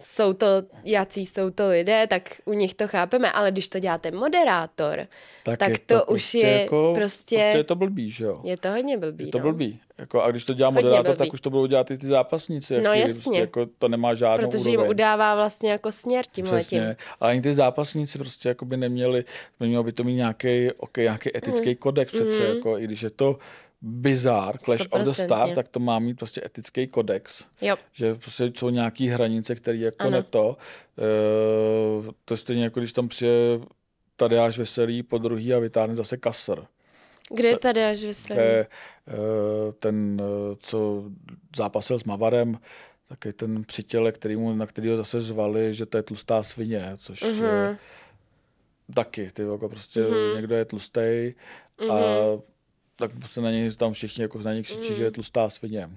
jsou to, jací jsou to lidé, tak u nich to chápeme, ale když to děláte moderátor, tak
je
to už je
jako,
prostě-
prostě je to blbý, že jo?
je to hodně blbý.
Je to
no.
blbý. Jako, a když to dělá
Hodně
moderátor,
blbý.
tak už to budou dělat i ty zápasníci.
No jasně.
Prostě, jako, to nemá žádnou
Protože jim
úroveň.
udává vlastně jako směr tím
Přesně. Ale ani ty zápasníci prostě jako by neměli, mělo by to mít nějaký, okay, nějaký etický
Mm.
kodex přece, jako, i když je to bizar, Clash of the. Stars, tak to má mít prostě etický kodex.
Jo.
Že prostě jsou nějaký hranice, které jako
Ano.
ne to. E, to je stejně jako když tam přijde Tadeáš Veselý po druhý a vytáhne zase kasr.
Kde je tady až
je eh, ten, eh, co zápasil s Mavarem, taky ten přitěle, kterýmu, na kterého zase zvali, že to je tlustá svině, což
Mhm.
je taky, ty jako prostě
Mhm.
někdo je tlustý a
Mhm.
Tak se na něj tam všichni jako na něj křičí, že je tlustá svině.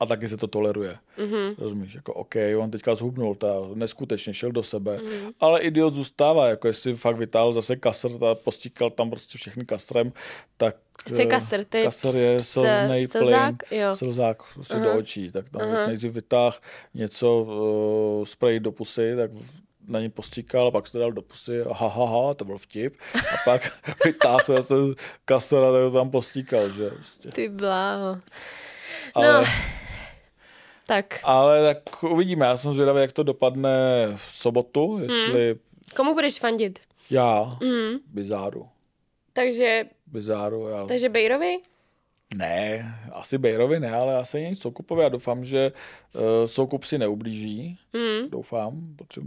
A taky se to toleruje.
Mhm.
Rozumíš, jako OK, on teďka zhubnul, ta neskutečně šel do sebe,
Mhm.
ale idiot zůstává, jako jestli fakt vytáhl zase kasr a postíkal tam prostě všechny kastrem, tak
Chci
eh,
kasr, ty
kasr je slznej
slzák,
plyn,
jo.
slzák prostě
Aha.
do očí, tak tam
Aha.
nejdřív vytáhl něco, uh, spray do pusy, tak na ní postíkal, pak se to dal do pusy, ha, ha, ha, to byl vtip, a pak vytáhl zase kasr a tak to tam postíkal, že prostě.
Ty bláho.
Ale,
No. Tak,
ale tak uvidíme, já jsem zvědavý, jak to dopadne v sobotu, jestli
komu budeš fandit?
já,
Mhm.
Bizáru,
Takže,
Bizáru, já
takže Bejrovi?
Ne, asi Bejrovi ne, ale asi ani Soukupovi. Já doufám, že uh, Soukup si neublíží.
Mhm.
Doufám, protože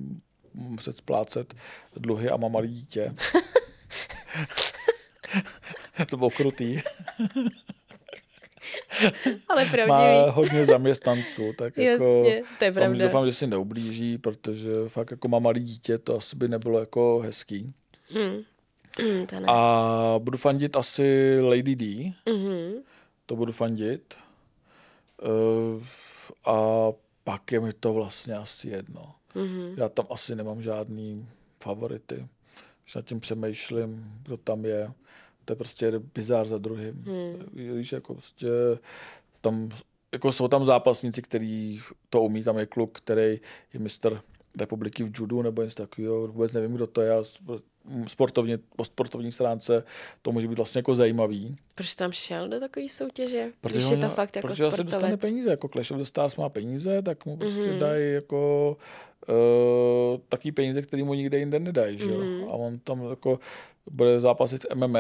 muset splácet dluhy a mám malé dítě. to bylo krutý.
Ale
Má
pravdivý.
hodně zaměstnanců, tak jako
Jasně, to je
doufám,
pravda.
doufám, že si neublíží, protože fakt jako má malé dítě, to asi by nebylo jako hezký.
To ne.
A budu fandit asi Lady D.
Mhm.
to budu fandit. Uh, a pak je mi to vlastně asi jedno. Mm-hmm. Já tam asi nemám žádný favority. Když nad tím přemýšlím, kdo tam je, to je prostě bizár za druhým. Hmm. Víš, jako prostě tam, jako jsou tam zápasníci, který to umí, tam je kluk, který je mistr republiky v judu nebo něco takového, vůbec nevím, kdo to je, sportovně, po sportovní stránce to může být vlastně jako zajímavý.
Proč tam šel do takové soutěže, protože když je to fakt jako
protože sportovec? dostane peníze, jako Clash of the Stars má peníze, tak mu prostě mm-hmm. dají jako uh, taky peníze, které mu nikde jinde nedají, že mm-hmm. A on tam jako bude zápasit MMA,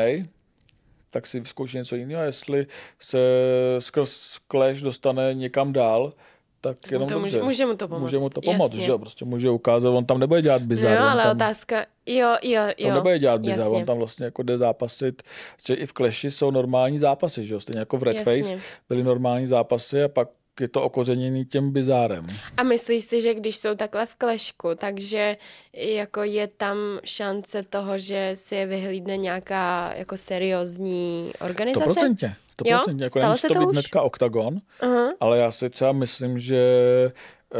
tak si vyzkouší něco jiného. Jestli se skrz Clash dostane někam dál, tak jenom
to může, může mu to pomoct.
Může mu to pomoct, že Prostě může ukázat, on tam nebude dělat bizar.
No, ale
tam,
otázka, jo, jo, jo.
On nebude dělat bizar, on tam vlastně jako jde zápasit, že i v Clashi jsou normální zápasy, že jo, stejně jako v Red Jasně. Face byly normální zápasy a pak je to okořeněný těm bizárem.
A myslíš si, že když jsou takhle v klešku, takže jako je tam šance toho, že si je vyhlídne nějaká jako seriózní organizace?
100%. 100%. Jo? Jako Stalo se to, to být už? hnedka oktagon, uh-huh. ale já si třeba myslím, že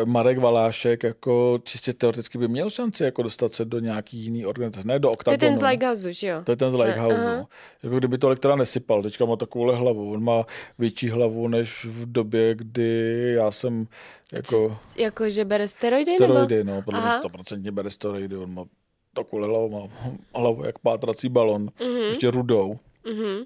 Marek Valášek jako čistě teoreticky by měl šanci jako dostat se do nějaký jiný organizace, ne do Octagonu.
To je ten z Lighthouse, že jo?
To je ten z Lighthouse. Uh-huh. Jako kdyby to elektra nesypal, teďka má takovouhle hlavu. On má větší hlavu, než v době, kdy já jsem jako...
Jako, že bere steroidy?
Steroidy, nebo? no, mě 100% bere steroidy. On má takovouhle hlavu, má hlavu jak pátrací balon, uh-huh. ještě rudou. Uh-huh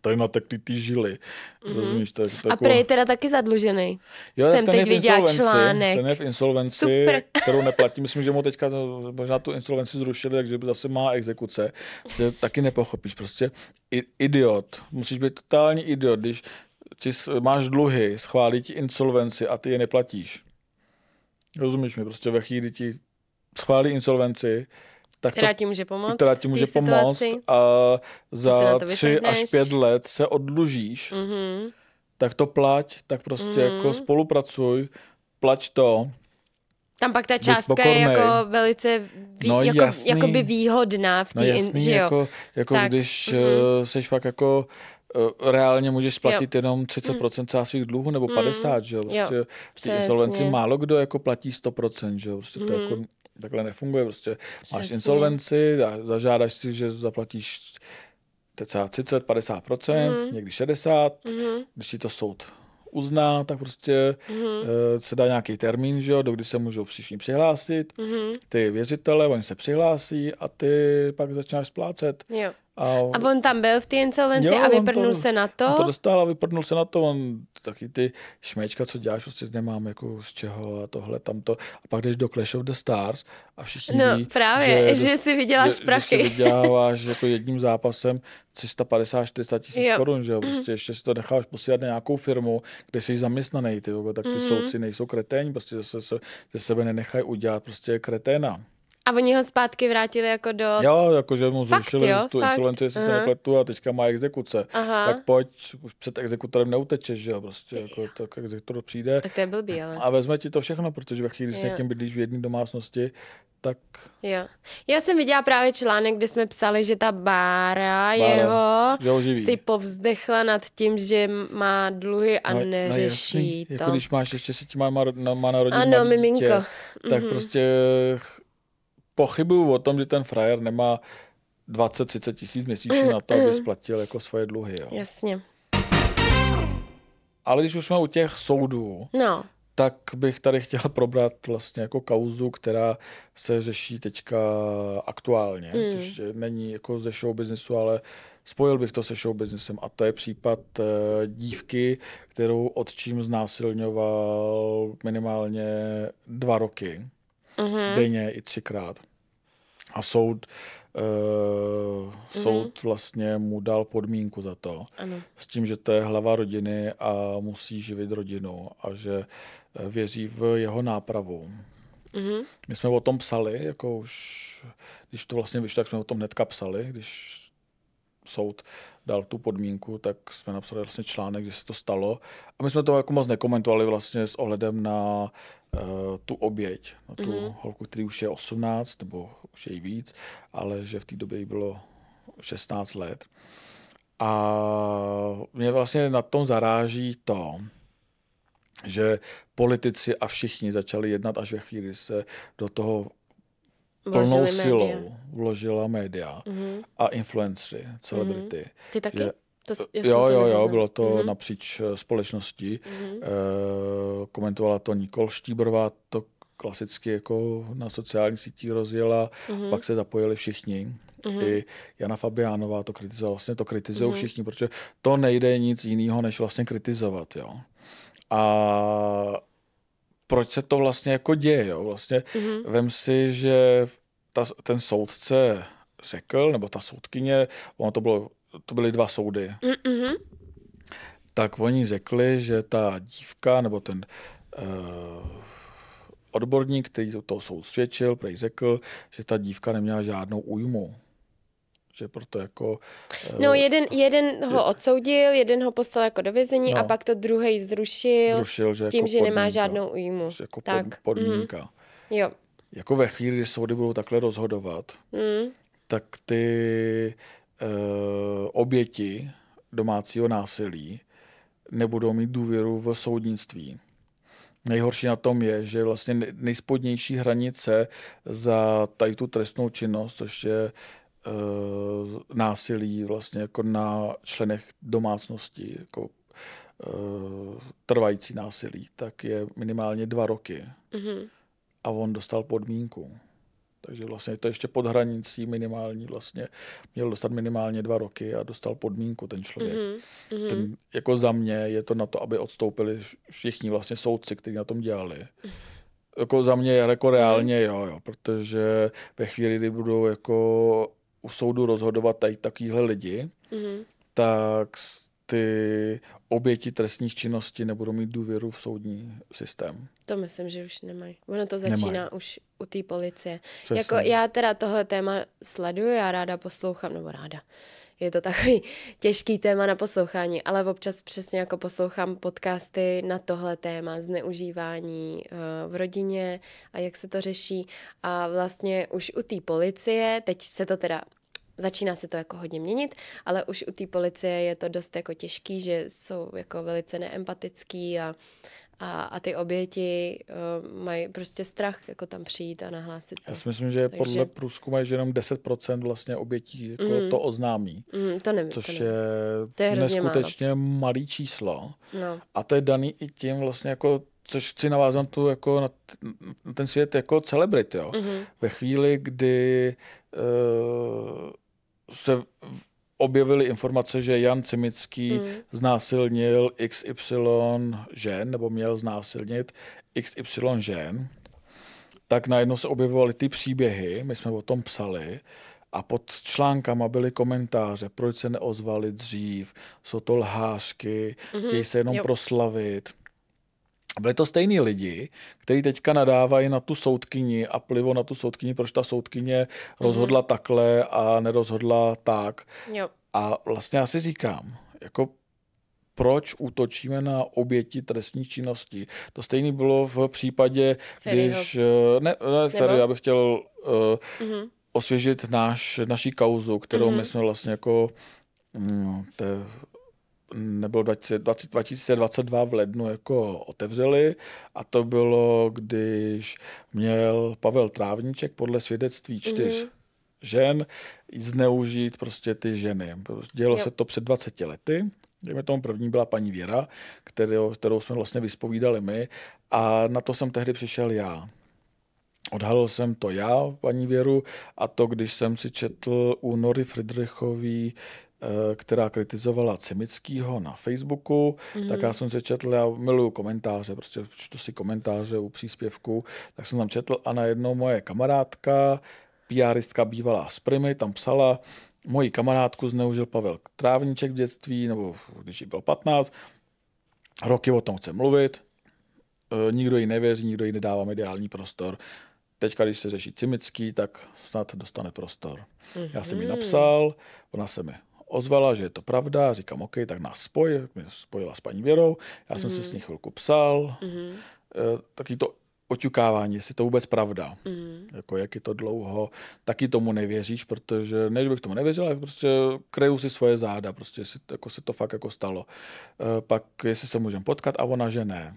tady natekly ty žily. Mm-hmm. Rozumíš? Tak,
tak, a prej teda taky zadlužený.
Jo, Jsem teď viděla článek. Ten je v insolvenci, Super. kterou neplatí. Myslím, že mu teďka možná tu insolvenci zrušili, takže zase má exekuce. Prostě taky nepochopíš. Prostě idiot. Musíš být totální idiot, když ti máš dluhy, schválí ti insolvenci a ty je neplatíš. Rozumíš mi? Prostě ve chvíli ti schválí insolvenci,
tak která ti může pomoct.
Která ti může pomoct a za tři až pět let se odlužíš, mm-hmm. tak to plať, tak prostě mm-hmm. jako spolupracuj, plať to.
Tam pak ta částka je jako velice vý, no, jako, jasný, by výhodná v té, no, jasný,
že jo? Jako, jako tak, když mm-hmm. jsi fakt jako uh, reálně můžeš splatit jo. jenom 30% mm. svých dluhů nebo 50, mm. že jo? Prostě jo, v té insolvenci málo kdo jako platí 100%, že jo? Prostě mm. to jako takhle nefunguje. Prostě Přesně. máš insolvenci, zažádáš si, že zaplatíš třeba 30, 50%, mm. někdy 60, mm. když ti to soud uzná, tak prostě mm. uh, se dá nějaký termín, že jo, do kdy se můžou všichni přihlásit. Mm. Ty věřitele, oni se přihlásí a ty pak začínáš splácet.
Jo. A, a on tam byl v té insolvenci jo, a vyprdnul to, se na to?
On to dostal a vyprdnul se na to. On taky ty šmečka, co děláš, prostě nemám jako z čeho a tohle, tamto. A pak jdeš do Clash of the Stars a všichni
No
ví,
právě, že, že si vyděláš že, prachy.
Že si vyděláváš jako jedním zápasem 350-400 tisíc korun, že jo. Prostě ještě si to necháš posílat na nějakou firmu, kde jsi zaměstnaný, ty, tak ty mm. soudci nejsou kreténi, prostě zase se, ze sebe nenechají udělat prostě kreténa.
A oni ho zpátky vrátili jako do...
Jo, jakože mu zrušili fakt, tu insolvenci, jestli se nepletu a teďka má exekuce. Aha. Tak pojď, už před exekutorem neutečeš, že jo, prostě jako tak exekutor přijde.
Tak to je blbý, ale.
A vezme ti to všechno, protože ve chvíli, kdy s někým bydlíš v jedné domácnosti, tak...
Jo. Já jsem viděla právě článek, kde jsme psali, že ta Bára, Bára jeho
že
si povzdechla nad tím, že má dluhy a no, no neřeší no, to.
Jako když máš ještě si tím má, má, má narodit
Ano, miminko. Dítě,
tak mm-hmm. prostě pochybuju o tom, že ten frajer nemá 20-30 tisíc měsíčně na to, aby splatil jako svoje dluhy. Jo.
Jasně.
Ale když už jsme u těch soudů, no. tak bych tady chtěl probrat vlastně jako kauzu, která se řeší teďka aktuálně, mm. což není jako ze show businessu, ale spojil bych to se show businessem a to je případ uh, dívky, kterou otčím znásilňoval minimálně dva roky, mm-hmm. denně i třikrát. A soud, uh, mm-hmm. soud vlastně mu dal podmínku za to. Ano. S tím, že to je hlava rodiny a musí živit rodinu a že eh, věří v jeho nápravu. Mm-hmm. My jsme o tom psali, jako už, když to vlastně vyšlo, tak jsme o tom hnedka psali, když soud dal tu podmínku, tak jsme napsali vlastně článek, že se to stalo. A my jsme to jako moc nekomentovali vlastně s ohledem na uh, tu oběť, na tu mm-hmm. holku, který už je 18, nebo už je jí víc, ale že v té době jí bylo 16 let. A mě vlastně na tom zaráží to, že politici a všichni začali jednat až ve chvíli, se do toho plnou
Vložili
silou
média.
vložila média
Mhm.
a influencery, celebrity.
Ty taky?
Že-
To,
Jo, jo, jo, bylo to
Mhm.
napříč eh, společností.
Mhm.
Eh, komentovala to Nikol Štíbrová, to klasicky jako na sociálních sítích rozjela,
Mhm.
pak se zapojili všichni. I Jana Fabiánová to kritizovala, vlastně to kritizují
Mhm.
všichni, protože to nejde nic jiného, než vlastně kritizovat, jo. A proč se to vlastně jako děje, jo? Vlastně
Mhm.
vem si, že ta, ten soudce řekl, nebo ta soudkyně, ono to, bylo, to byly dva soudy,
Mhm.
tak oni řekli, že ta dívka, nebo ten uh, odborník, který to, to soud svědčil, prej řekl, že ta dívka neměla žádnou újmu. Že proto jako... eh,
No jeden, jeden ho odsoudil, jeden ho poslal jako do vězení
No.
a pak to druhý zrušil,
Zrušil, že
s tím,
jako
že nemá
podmínka.
žádnou újmu.
jako
tak.
pod, podmínka.
Mhm. Jo.
Jako ve chvíli, kdy soudy budou takhle rozhodovat,
Mm.
tak ty uh, oběti domácího násilí nebudou mít důvěru v soudnictví. Nejhorší na tom je, že vlastně nej- nejspodnější hranice za tady tu trestnou činnost, což je uh, násilí vlastně jako na členech domácnosti, jako uh, trvající násilí, tak je minimálně dva roky.
Mhm.
A on dostal podmínku. Takže vlastně je to ještě pod hranicí minimální vlastně. Měl dostat minimálně dva roky a dostal podmínku ten člověk.
Mhm.
Ten, jako za mě je to na to, aby odstoupili všichni vlastně soudci, kteří na tom dělali. Jako za mě jako reálně jo, jo, protože ve chvíli, kdy budou jako u soudu rozhodovat tady takovýhle lidi,
Mhm.
tak ty oběti trestních činností nebudou mít důvěru v soudní systém.
To myslím, že už nemají. Ono to začíná
Nemají.
už u té policie.
Přesně.
Jako já teda tohle téma sleduju, já ráda poslouchám, nebo ráda. Je to takový těžký téma na poslouchání, ale občas přesně jako poslouchám podcasty na tohle téma, zneužívání eh, v rodině a jak se to řeší. A vlastně už u té policie, teď se to teda začíná se to jako hodně měnit, ale už u té policie je to dost jako těžký, že jsou jako velice neempatický a, a, a ty oběti uh, mají prostě strach jako tam přijít a nahlásit to.
Já si myslím, že
Takže-
podle průzkumu je, že jenom 10% vlastně obětí jako
Mhm.
to oznámí,
Mm, to nevím.
což
to
je,
nevím. To je hrozně málo.
neskutečně malý číslo.
No.
A to je daný i tím vlastně jako, což chci navázat tu jako na, t- na ten svět jako celebrit, jo.
Mhm.
Ve chvíli, kdy uh, se objevily informace, že Jan Cimický
Mm.
znásilnil XY žen, nebo měl znásilnit XY žen, tak najednou se objevovaly ty příběhy, my jsme o tom psali, a pod článkama byly komentáře, proč se neozvali dřív, jsou to lhářky,
Mhm,
chtějí se jenom
jo.
proslavit. Byli to stejní lidi, kteří teďka nadávají na tu soudkyni a plivo na tu soudkyni, proč ta soudkyně rozhodla takhle a nerozhodla tak.
Jo.
A vlastně já si říkám, jako proč útočíme na oběti trestní činnosti. To stejné bylo v případě,
Ferryho.
když... eh, Ne, ne Ferry, já bych chtěl uh,
Mhm.
osvěžit náš, naší kauzu, kterou
Mhm.
my jsme vlastně jako... Mm, to je- nebylo 20, 20, 2022 v lednu jako otevřeli a to bylo, když měl Pavel Trávníček podle svědectví čtyř
Mhm.
žen zneužít prostě ty ženy. Dělo
Jo.
se to před 20 lety. Dejme tomu první byla paní Věra, kterou, kterou jsme vlastně vyspovídali my a na to jsem tehdy přišel já. Odhalil jsem to já, paní Věru, a to, když jsem si četl u Nory Friedrichový, která kritizovala Cimickýho na Facebooku, mm. tak já jsem si četl, já miluju komentáře, prostě čtu si komentáře u příspěvku, tak jsem tam četl a najednou moje kamarádka, PRistka bývalá z Primy, tam psala, moji kamarádku zneužil Pavel Trávníček v dětství, nebo když jí bylo 15, roky o tom chce mluvit, Eh, nikdo jí nevěří, nikdo jí nedává mediální prostor. Teďka, když se řeší Cimický, tak snad dostane prostor. Mm-hmm. Já jsem jí napsal, ona se mi ozvala, že je to pravda, říkám, OK, tak nás spoj, mě spojila s paní Věrou, já jsem mm-hmm. si s ní chvilku psal, mm-hmm. taky to oťukávání, jestli to vůbec pravda. Mm. Jako jak je to dlouho, taky tomu nevěříš, protože ne, že bych tomu nevěřil, ale prostě kreju si svoje záda, prostě si, jako se to fakt jako stalo. E, pak jestli se můžeme potkat a ona, že ne.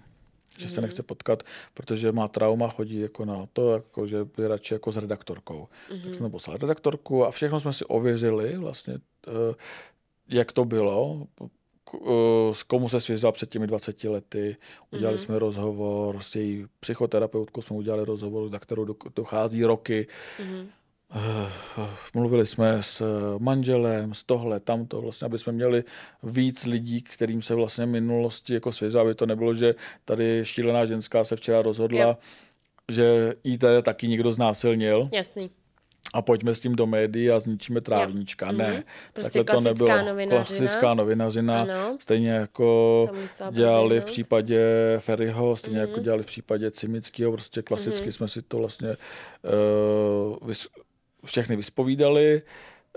Že se nechce potkat, protože má trauma, chodí jako na to, jako, že by radši jako s redaktorkou. Mm. Tak jsme poslali redaktorku a všechno jsme si ověřili vlastně, e, jak to bylo Eh, s komu se svěřila před těmi 20 lety. Udělali mm-hmm. jsme rozhovor s její psychoterapeutkou, jsme udělali rozhovor, na kterou dochází roky. Mm-hmm. Mluvili jsme s manželem, z tohle, tamto, vlastně, aby jsme měli víc lidí, kterým se vlastně minulosti jako svěřila, aby to nebylo, že tady šílená ženská se včera rozhodla, yep. že jí tady taky někdo znásilnil.
Jasný
a pojďme s tím do médií a zničíme trávníčka. Jo. Ne,
prostě takhle to nebylo. Novinařina.
Klasická novinařina. Ano. Stejně jako dělali v případě Ferryho, stejně mm. jako mhm. dělali v případě Cimického. Prostě klasicky mm. jsme si to vlastně uh, vys- všechny vyspovídali.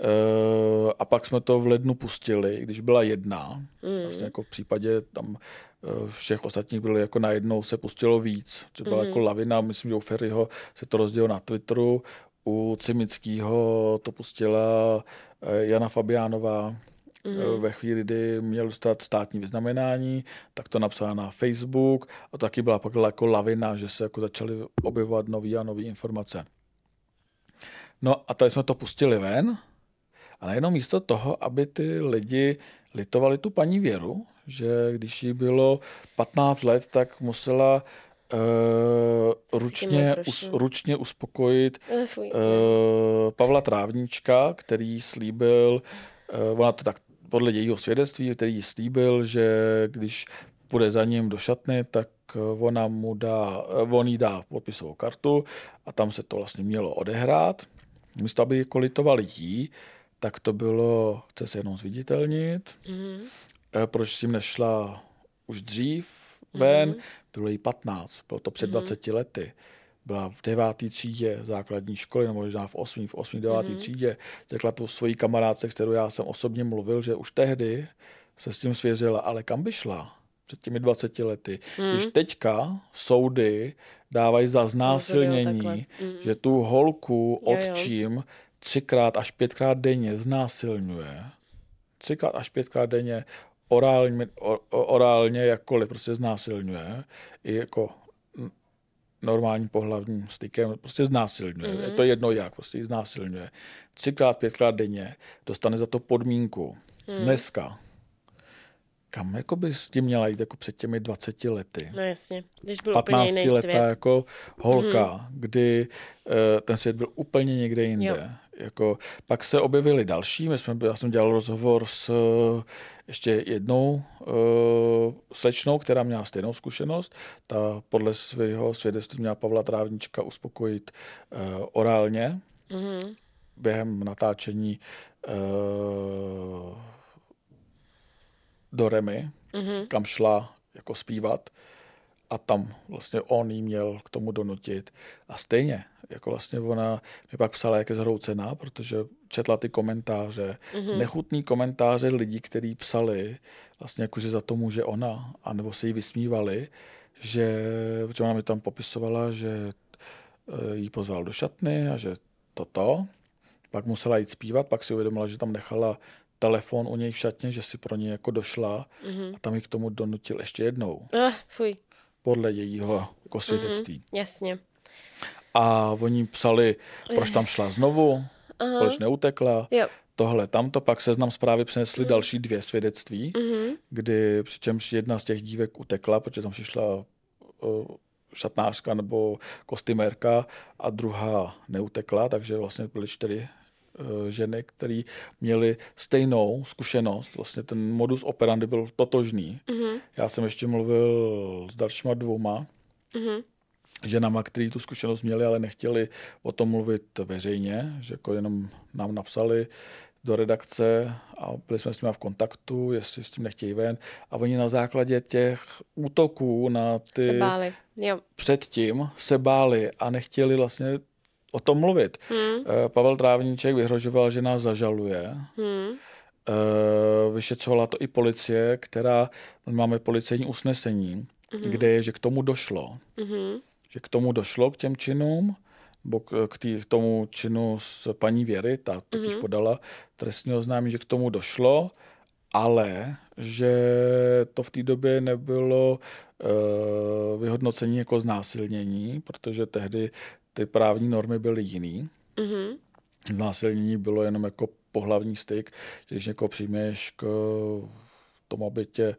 Uh, a pak jsme to v lednu pustili, když byla jedna. Mm. Vlastně jako v případě tam uh, všech ostatních bylo jako najednou se pustilo víc. To byla mm. jako lavina, myslím, že u Ferryho se to rozdělilo na Twitteru, u Cimického to pustila eh, Jana Fabiánová, mm. ve chvíli, kdy měl dostat státní vyznamenání, tak to napsala na Facebook a taky byla pak jako lavina, že se jako začaly objevovat nové a nové informace. No a tady jsme to pustili ven a najednou místo toho, aby ty lidi litovali tu paní Věru, že když jí bylo 15 let, tak musela uh, ručně, us, ručně uspokojit uh, Pavla Trávníčka, který slíbil, uh, ona to tak podle jejího svědectví, který slíbil, že když půjde za ním do šatny, tak ona mu dá, on jí dá podpisovou kartu a tam se to vlastně mělo odehrát. Místo, aby jako litovali jí, tak to bylo, chce se jenom zviditelnit. Mm-hmm. Proč s tím nešla už dřív ven, mm-hmm bylo jí 15, bylo to před mm-hmm. 20 lety. Byla v deváté třídě základní školy, nebo možná v osmý, v osmý, devátý mm-hmm. třídě. Řekla to svojí kamarádce, kterou já jsem osobně mluvil, že už tehdy se s tím svěřila, ale kam by šla? Před těmi 20 lety. Mm. Když teďka soudy dávají za znásilnění, mm. že tu holku odčím třikrát až pětkrát denně znásilňuje, třikrát až pětkrát denně orálně, orálně jakkoliv prostě znásilňuje, i jako normálním pohlavním stykem, prostě znásilňuje. Mm-hmm. Je to jedno jak, prostě znásilňuje. Třikrát, pětkrát denně dostane za to podmínku. Mm. Dneska. Kam jako by s tím měla jít jako před těmi 20 lety?
No jasně, když byl 15 úplně jiný
letá svět. jako holka, mm-hmm. kdy uh, ten svět byl úplně někde jinde. Jo. Jako, pak se objevili další, my jsme, já jsem dělal rozhovor s ještě jednou uh, slečnou, která měla stejnou zkušenost. Ta podle svého svědectví měla Pavla Trávnička uspokojit uh, orálně mm-hmm. během natáčení uh, do Remy, mm-hmm. kam šla jako zpívat a tam vlastně on jí měl k tomu donutit. A stejně, jako vlastně ona mi pak psala, jak je zhroucená, protože četla ty komentáře, mm-hmm. nechutný komentáře lidí, kteří psali, vlastně jako, že za to může ona, anebo se jí vysmívali, že, že ona mi tam popisovala, že eh, jí pozval do šatny a že toto. Pak musela jít zpívat, pak si uvědomila, že tam nechala telefon u něj v šatně, že si pro něj jako došla mm-hmm. a tam ji k tomu donutil ještě jednou.
Uh, fuj.
Podle jejího jako svědectví.
Mm-hmm, jasně.
A oni psali, proč tam šla znovu, Aha. proč neutekla.
Jo.
Tohle, tamto, pak seznam zprávy přinesli mm. další dvě svědectví, mm-hmm. kdy přičemž jedna z těch dívek utekla, protože tam přišla uh, šatnářka nebo kostymérka a druhá neutekla, takže vlastně byly čtyři ženy, které měly stejnou zkušenost. Vlastně ten modus operandi byl totožný. Mm-hmm. Já jsem ještě mluvil s dalšíma dvouma, mm-hmm ženama, kteří tu zkušenost měli, ale nechtěli o tom mluvit veřejně, že jako jenom nám napsali do redakce a byli jsme s nimi v kontaktu, jestli s tím nechtějí ven. A oni na základě těch útoků na ty...
Se báli, jo.
Předtím se báli a nechtěli vlastně o tom mluvit. Hmm. Pavel Trávníček vyhrožoval, že nás zažaluje. Hmm. Vyšetřovala to i policie, která, máme policejní usnesení, hmm. kde je, že k tomu došlo. Hmm že k tomu došlo k těm činům, nebo k, tý, k tomu činu s paní Věry, ta totiž mm-hmm. podala trestní oznámení, že k tomu došlo, ale že to v té době nebylo uh, vyhodnocení jako znásilnění, protože tehdy ty právní normy byly jiný. Mm-hmm. Znásilnění bylo jenom jako pohlavní styk, když někoho přijmeš k tomu, aby tě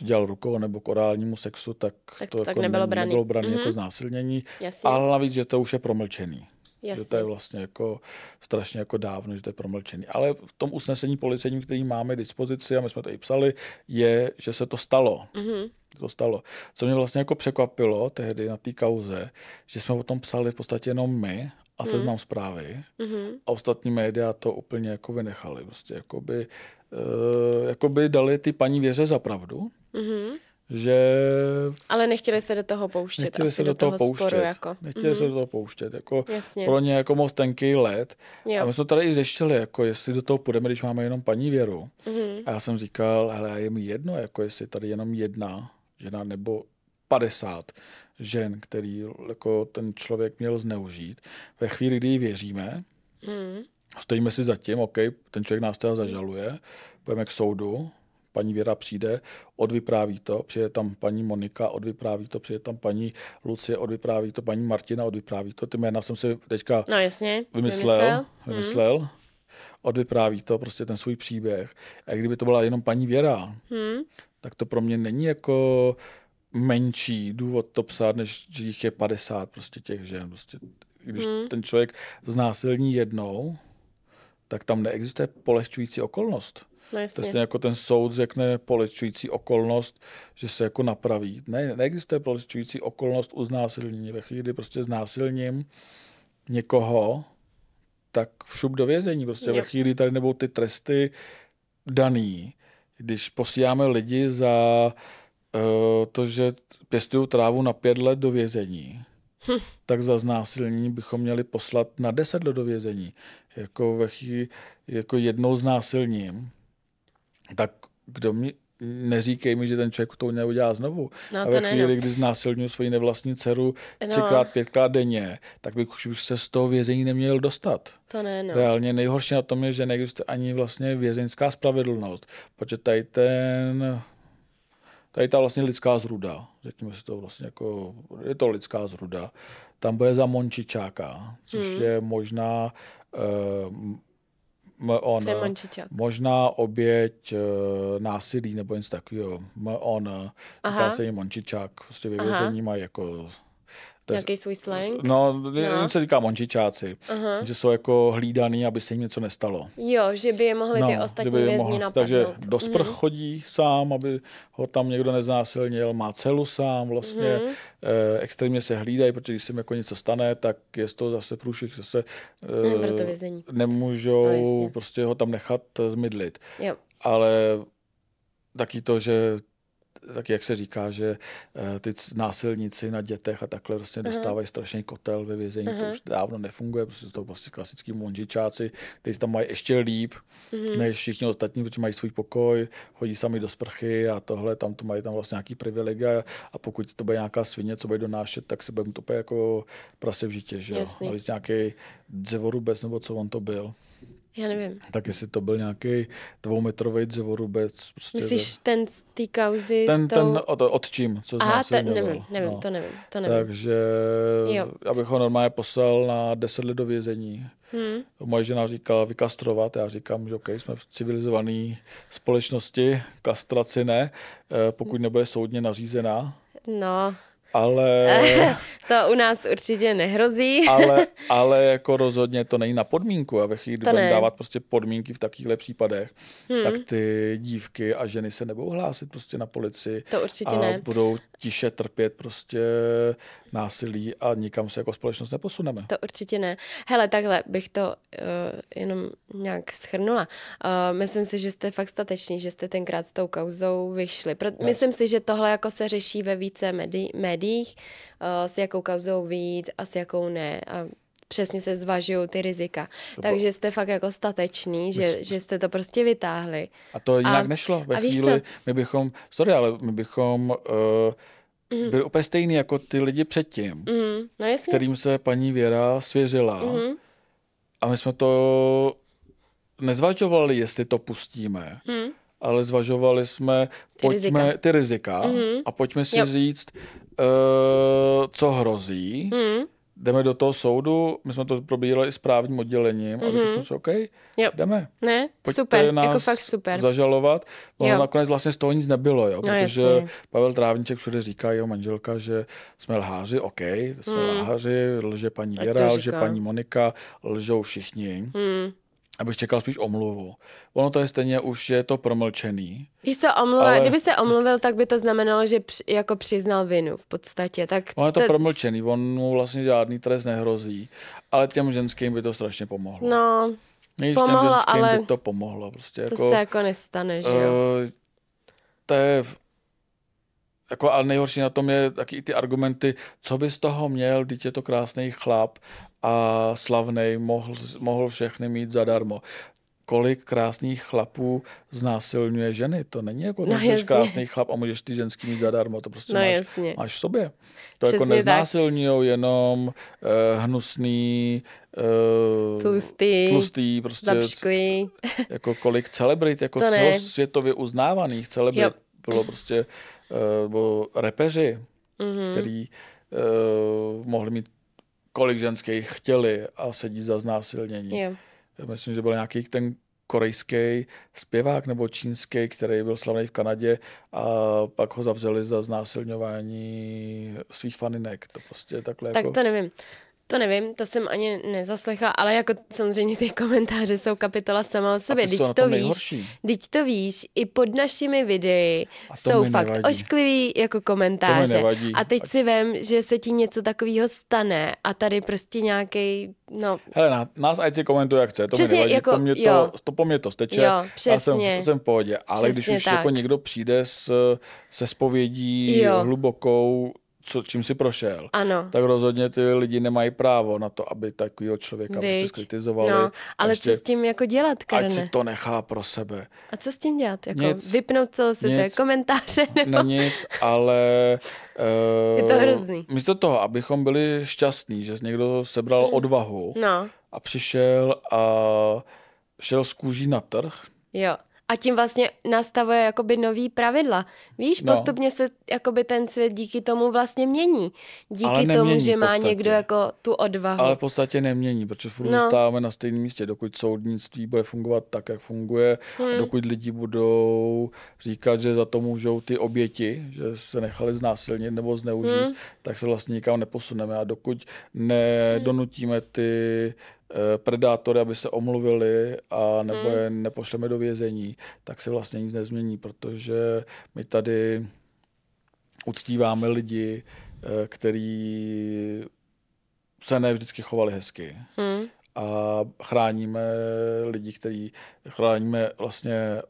dělal rukou nebo k orálnímu sexu, tak,
Tak
to
tak
jako
nebylo
ne-
braný.
nebylo braný
Mhm.
jako znásilnění.
Jasně.
Ale navíc, že to už je promlčený. Že
Jasně.
to je vlastně jako strašně jako dávno, že to je promlčený. Ale v tom usnesení policejním, který máme k dispozici, a my jsme to i psali, je, že se to stalo.
Mhm.
To stalo. Co mě vlastně jako překvapilo tehdy na té kauze, že jsme o tom psali v podstatě jenom my a seznam zprávy
Mhm.
a ostatní média to úplně jako vynechali. Prostě jakoby, uh, jakoby dali ty paní věře za pravdu,
Mhm.
Že
Ale nechtěli se do toho pouštět.
nechtěli
asi
se do toho pouštět.
Sporu, jako.
Nechtěli se do toho pouštět. Jako
Jasně.
pro ně jako moc tenký let.
Jo.
A my jsme tady i řešili, jako jestli do toho půjdeme, když máme jenom paní Věru.
Mhm.
A já jsem říkal, hele, je mi jedno, jako jestli tady jenom jedna žena nebo 50 žen, který jako ten člověk měl zneužít. Ve chvíli, kdy jí věříme,
Mhm.
stojíme si za tím, OK, ten člověk nás teda zažaluje, půjdeme k soudu, paní Věra přijde, odvypráví to, přijde tam paní Monika, odvypráví to, přijde tam paní Lucie, odvypráví to, paní Martina, odvypráví to. Ty jména jsem si teďka
No jasně.
vymyslel,
Vymyslel.
vymyslel odvypráví to, prostě ten svůj příběh. A kdyby to byla jenom paní Věra,
Mhm.
tak to pro mě není jako menší důvod to psát, než že jich je 50 prostě těch žen. Prostě, když
Hmm.
ten člověk znásilní jednou, tak tam neexistuje polehčující okolnost.
No
To je jako ten soud řekne polehčující okolnost, že se jako napraví. Ne, neexistuje polehčující okolnost u znásilnění. Ve chvíli, kdy prostě znásilním někoho, tak všup do vězení. Prostě ve
Jo.
chvíli tady nebudou ty tresty daný. Když posíláme lidi za uh, to, že pěstují trávu na pět let do vězení,
Hm.
tak za znásilnění bychom měli poslat na deset let do vězení. Jako ve chvíli, jako jednou znásilním, tak kdo mi, neříkej mi, že ten člověk to neudělá znovu.
No,
a ve chvíli,
no.
kdy znásilňuji svoji nevlastní dceru
No.
třikrát, pětkrát denně, tak bych už bych se z toho vězení neměl dostat.
To ne, no.
Reálně nejhorší na tom je, že neexistuje ani vlastně vězeňská spravedlnost, protože tady ten, tady ta vlastně lidská zruda, řekněme si to vlastně jako, je to lidská zruda, tam bude za Mončičáka, což
Hmm.
je možná uh, on,
Mončičák?
možná oběť uh, násilí nebo něco takového. On, říká
Aha.
se jim Mončičák, prostě
Aha.
vězení mají jako to je-
Nějaký svůj slang?
No,
No.
se říká mončičáci,
Aha.
že jsou jako hlídaný, aby se jim něco nestalo.
Jo, že by je mohli ty ostatní
No, by je
vězni napadnout.
Takže do sprch
Mhm.
chodí sám, aby ho tam někdo neznásilnil, má celu sám vlastně,
Mhm.
eh, extrémně se hlídají, protože když se jim jako něco stane, tak je toho zase průšvih, zase
to
eh,
vězení.
nemůžou
No,
prostě ho tam nechat eh, zmidlit.
Jo.
Ale taky to, že tak jak se říká, že eh, ty násilníci na dětech a takhle vlastně
Aha.
dostávají strašný kotel ve vězení, to
Aha.
už dávno nefunguje, protože to prostě klasický monžičáci, kteří tam mají ještě líp,
Mhm.
než všichni ostatní, protože mají svůj pokoj, chodí sami do sprchy a tohle, tam to mají tam vlastně nějaký privilegia a pokud to bude nějaká svině, co bude donášet, tak se bude mu to jako prase v žitě, že jo. Navíc nějaký dřevorubec, nebo co on to byl.
Já nevím.
Tak jestli to byl nějaký dvoumetrový dřevorubec. Prostě
Myslíš ten z té kauzy
ten,
s tou...
ten od, od čím, co
Aha, to nevím, nevím,
no.
to nevím, to nevím.
Takže
Jo.
já bych ho normálně poslal na 10 let do vězení.
Hmm.
Moje žena říkala vykastrovat, já říkám, že OK, jsme v civilizované společnosti, kastraci ne, eh, pokud nebude soudně nařízená,
No,
ale,
to u nás určitě nehrozí.
ale, ale jako rozhodně to není na podmínku a ve chvíli, kdy budeme dávat prostě podmínky v takovýchhle případech,
Hmm.
tak ty dívky a ženy se nebudou hlásit prostě na policii
To určitě
a
ne.
budou tiše trpět prostě násilí a nikam se jako společnost neposuneme.
To určitě ne. Hele, takhle bych to uh, jenom nějak schrnula. Uh, myslím si, že jste fakt stateční, že jste tenkrát s tou kauzou vyšli. Pro, myslím si, že tohle jako se řeší ve více médi- médiích, uh, s jakou kauzou vyjít a s jakou ne. A přesně se zvažují ty rizika.
To
Takže jste fakt jako stateční, že, že jste to prostě vytáhli.
A to jinak
A-
nešlo. Ve
a víš
chvíli,
co?
my bychom, sorry, ale my bychom uh, mm. byli úplně stejný jako ty lidi předtím,
Mm, no jasně.
kterým se paní Věra svěřila.
Mhm.
A my jsme to nezvažovali, jestli to pustíme,
Mm.
ale zvažovali jsme
Ty
pojďme,
rizika.
ty rizika
Mhm.
a pojďme si
Jo.
říct, uh, co hrozí.
Mm.
Jdeme do toho soudu, my jsme to probírali i s právním oddělením a řekli jsme si, OK,
Mhm. Jo.
jdeme.
Ne,
Pojďte
super,
nás
jako fakt super.
zažalovat. Ono
Jo.
nakonec vlastně z toho nic nebylo, jo, protože
jasně.
Pavel Trávníček všude říká, jeho manželka, že jsme lháři, OK, jsme
Hmm.
lháři, lže paní Věra, lže paní Monika, lžou všichni.
Mm.
Abych čekal spíš omluvu. Ono to je stejně už je to promlčený.
Víš co, omluva,
Ale-
kdyby se omluvil, tak by to znamenalo, že při, jako přiznal vinu v podstatě. Tak
Ono je to, to promlčený, on mu vlastně žádný trest nehrozí, ale těm ženským by to strašně pomohlo.
No,
těm
pomohlo,
ženským
ale
by to pomohlo. Prostě
to
jako,
se jako nestane, že jo?
Eh, to je jako a nejhorší na tom je taky i ty argumenty, co by z toho měl, když je to krásný chlap a slavný, mohl, mohl všechny mít zadarmo. Kolik krásných chlapů znásilňuje ženy. To není jako,
No
jsi krásný chlap a můžeš ty ženský mít zadarmo. To prostě
No
máš,
jasně.
máš v sobě. To jako
Přesně tak.
neznásilňují jenom uh, hnusný, uh,
Tlustý,
tlustý prostě
zapšklý.
jako kolik celebrit, jako celosvětově uznávaných celebrit
Jo.
bylo prostě, uh, repeři,
Mhm.
který uh, mohli mít kolik ženských chtěli a sedí za znásilnění. Já myslím, že byl nějaký ten korejský zpěvák nebo čínský, který byl slavný v Kanadě a pak ho zavřeli za znásilňování svých faninek. To prostě takhle
Tak
jako...
to nevím. To nevím, to jsem ani nezaslechla, ale jako samozřejmě ty komentáře jsou kapitola sama o sobě. Teď to
tom
víš, teď to víš, i pod našimi videi
to
jsou fakt
nevadí.
ošklivý jako komentáře. A teď
Ať-
si vem, že se ti něco takového stane a tady prostě nějaký, no,
Hele, nás ať si komentuje, jak chce, to
Přesně,
mi nevadí,
jako-
po mně to, to po mně to steče,
Jo,
já jsem,
přesně.
jsem v pohodě, ale když
Přesně
už
tak.
jako někdo přijde s, se spovědí
Jo.
hlubokou, co, čím si prošel,
ano.
tak rozhodně ty lidi nemají právo na to, aby takového člověka prostě skritizovali.
No, ale
Ještě,
co s tím jako dělat,
Ať si
Karne?
to nechá pro sebe.
A co s tím dělat? Jako
Nic.
vypnout celosvětové
Nic.
komentáře? Nebo...
Na nic, ale uh,
Je to hrozný.
místo toho, abychom byli šťastní, že někdo sebral odvahu
No,
a přišel a šel z kůží na trh,
jo. A tím vlastně nastavuje jakoby nový pravidla. Víš,
No.
postupně se jakoby ten svět díky tomu vlastně mění. Díky
Ale
tomu,
nemění
že
v
má
podstatě.
někdo jako tu odvahu.
Ale v podstatě nemění, protože furt
No.
zůstáváme na stejném místě, dokud soudnictví bude fungovat tak, jak funguje,
Hmm.
a dokud lidi budou říkat, že za to můžou ty oběti, že se nechali znásilnit nebo zneužít,
Hmm.
tak se vlastně nikam neposuneme. A dokud nedonutíme ty predátory, aby se omluvili a nebo
Hmm.
je nepošleme do vězení, tak se vlastně nic nezmění, protože my tady uctíváme lidi, eh, který se ne vždycky chovali hezky.
Hm.
A chráníme lidi, kteří chráníme vlastně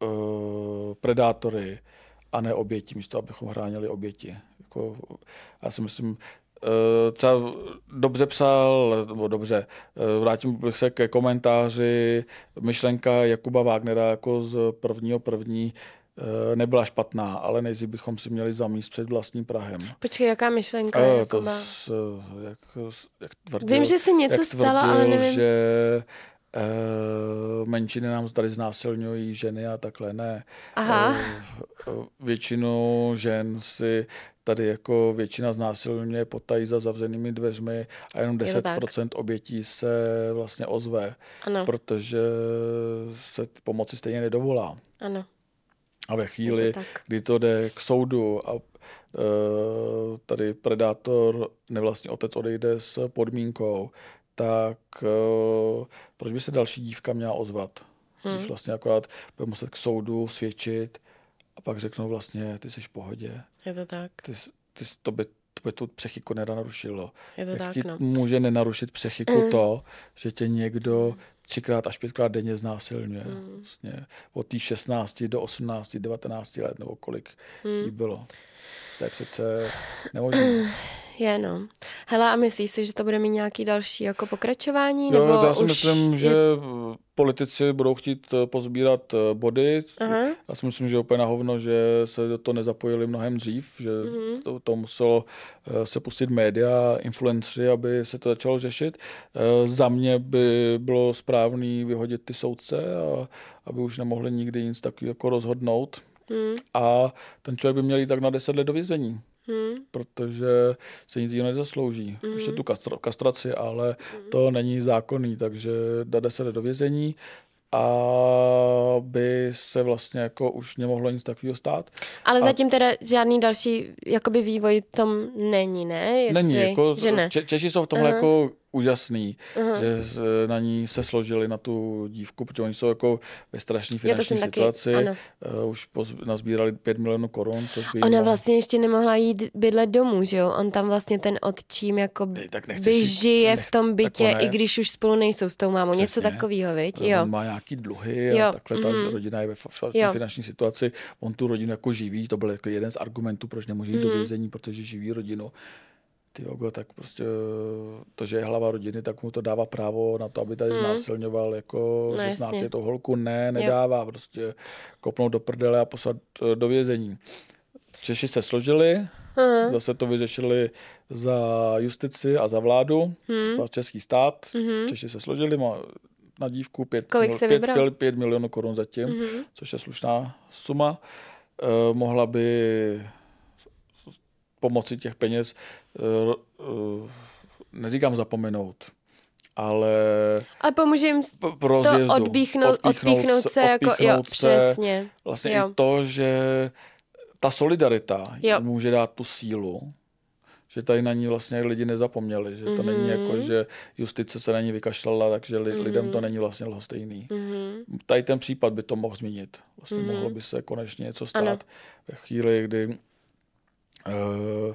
uh, predátory a ne oběti, místo abychom chránili oběti. Jako, já si myslím, třeba dobře psal, nebo dobře, uh, vrátím bych se ke komentáři, myšlenka Jakuba Wagnera jako z prvního první uh, nebyla špatná, ale nejdřív bychom si měli zamíst před vlastním Prahem.
Počkej, jaká myšlenka?
Eh,
jako
to s, jak, jak tvrdil,
Vím, že se něco
jak
stalo, ale
tvrdil,
nevím.
že menšiny nám tady znásilňují ženy a takhle ne.
Aha.
Eh, většinu žen si tady jako většina znásilňuje potají za zavřenými dveřmi a jenom
Je to tak.
10% obětí se vlastně ozve,
Ano,
protože se pomoci stejně nedovolá.
ano.
A ve chvíli,
to
kdy to jde k soudu a uh, tady predátor, nevlastní otec odejde s podmínkou, tak uh, proč by se další dívka měla ozvat? Hmm. Když vlastně akorát bude muset k soudu svědčit a pak řeknou vlastně, ty jsi v pohodě,
Je to tak.
ty, ty, to by to by tu psychiku nenarušilo.
Je to
Jak
tak,
ti
no.
může nenarušit psychiku to, že tě někdo třikrát až pětkrát denně znásilňuje.
Mm.
Vlastně od těch 16 do 18, 19 let nebo kolik
Mm.
jí bylo. To je přece nemožné.
Je, no. Hele, a myslíš si, že to bude mít nějaký další jako pokračování?
Jo,
nebo
já si
už
myslím,
je...
že politici budou chtít eh, pozbírat eh, body.
Aha.
Já si myslím, že je úplně na hovno, že se do toho nezapojili mnohem dřív, že
Mhm.
mm-hmm. to, to muselo eh, se pustit média, influenceri, aby se to začalo řešit. Za mě by bylo správný vyhodit ty soudce, a, aby už nemohli nikdy nic takového jako rozhodnout.
Hmm,
A ten člověk by měl jít tak na 10 let do vězení, protože se nic jiného nezaslouží. Mm. Ještě tu kastraci, ale
Mhm.
to není zákonný, takže dá 10 let do vězení a by se vlastně jako už nemohlo nic takového stát.
Ale
A-
zatím teda žádný další jakoby vývoj tom není, ne? Jestli,
Není, jako,
že ne.
Če- Češi jsou v tomhle
Aha.
jako úžasný,
Aha.
že na ní se složili na tu dívku, protože oni jsou jako ve strašné finanční
taky,
situaci.
ano.
Uh, už poz, nazbírali 5 milionů korun, což by
Ona vlastně ještě nemohla jít bydlet domů, že jo? On tam vlastně ten otčím jako
Ej, tak
by žije
nech-
v tom bytě,
tak on
i
ne.
když už spolu nejsou s tou mámou. Něco
Přesně.
takového, viď?
On
Jo.
má nějaký dluhy a
Jo,
takhle ta
mhm.
rodina je ve
Jo.
finanční situaci. On tu rodinu jako živí, to byl jako jeden z argumentů, proč nemůže jít
Mhm.
do vězení, protože živí rodinu. Ty jogo, tak prostě to, že je hlava rodiny, tak mu to dává právo na to, aby tady znásilňoval jako
Mhm. No,
16
jasně.
to holku. Ne, nedává. Prostě kopnout do prdele a poslat eh, do vězení. Češi se složili,
Aha.
zase to vyřešili za justici a za vládu,
Hmm.
za český stát.
Mhm.
Češi se složili, má na dívku 5,
Kolik
mil,
se
5,
vybral?
5, 5 milionů korun zatím,
Mhm.
což je slušná suma. Eh, mohla by pomocí těch peněz, eh, eh, neříkám zapomenout, ale
Ale pomůže jim
pro
to
rozjezdu.
odpíchnout, odpíchnout se, jako, jo,
odpíchnout se,
přesně.
Vlastně
Jo.
i to, že ta solidarita
Jo.
může dát tu sílu, že tady na ní vlastně lidi nezapomněli, že to
Mhm.
není jako, že justice se na ní vykašlala, takže li, lidem to není vlastně lhostejný.
Mhm.
Tady ten případ by to mohl změnit. Vlastně
Mhm.
mohlo by se konečně něco stát
Ano.
ve chvíli, kdy uh,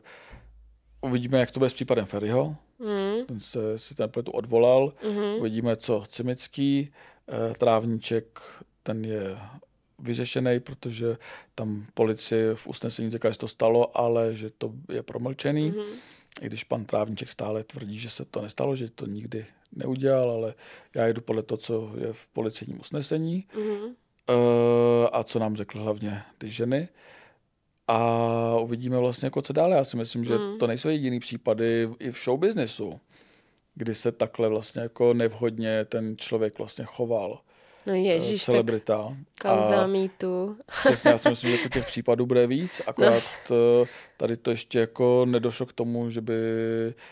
uvidíme, jak to bude s případem Ferryho.
Mhm.
Ten se si ten pletu odvolal.
Mhm.
Uvidíme, co Cimický. Eh, Trávníček, ten je vyřešený, protože tam policie v usnesení řekla, že to stalo, ale že to je promlčený.
Mhm.
I když pan Trávníček stále tvrdí, že se to nestalo, že to nikdy neudělal, ale já jdu podle toho, co je v policejním usnesení
Mhm.
eh, a co nám řekl hlavně ty ženy. A uvidíme vlastně, jako co dále. Já si myslím, že
Mm.
to nejsou jediný případy i v showbiznesu, kdy se takhle vlastně jako nevhodně ten člověk vlastně choval.
No
eh,
ježíš, tak
celebrita.
kauza
A
mýtu.
přesně, já si myslím, že jako těch případů bude víc, akorát eh, tady to ještě jako nedošlo k tomu, že by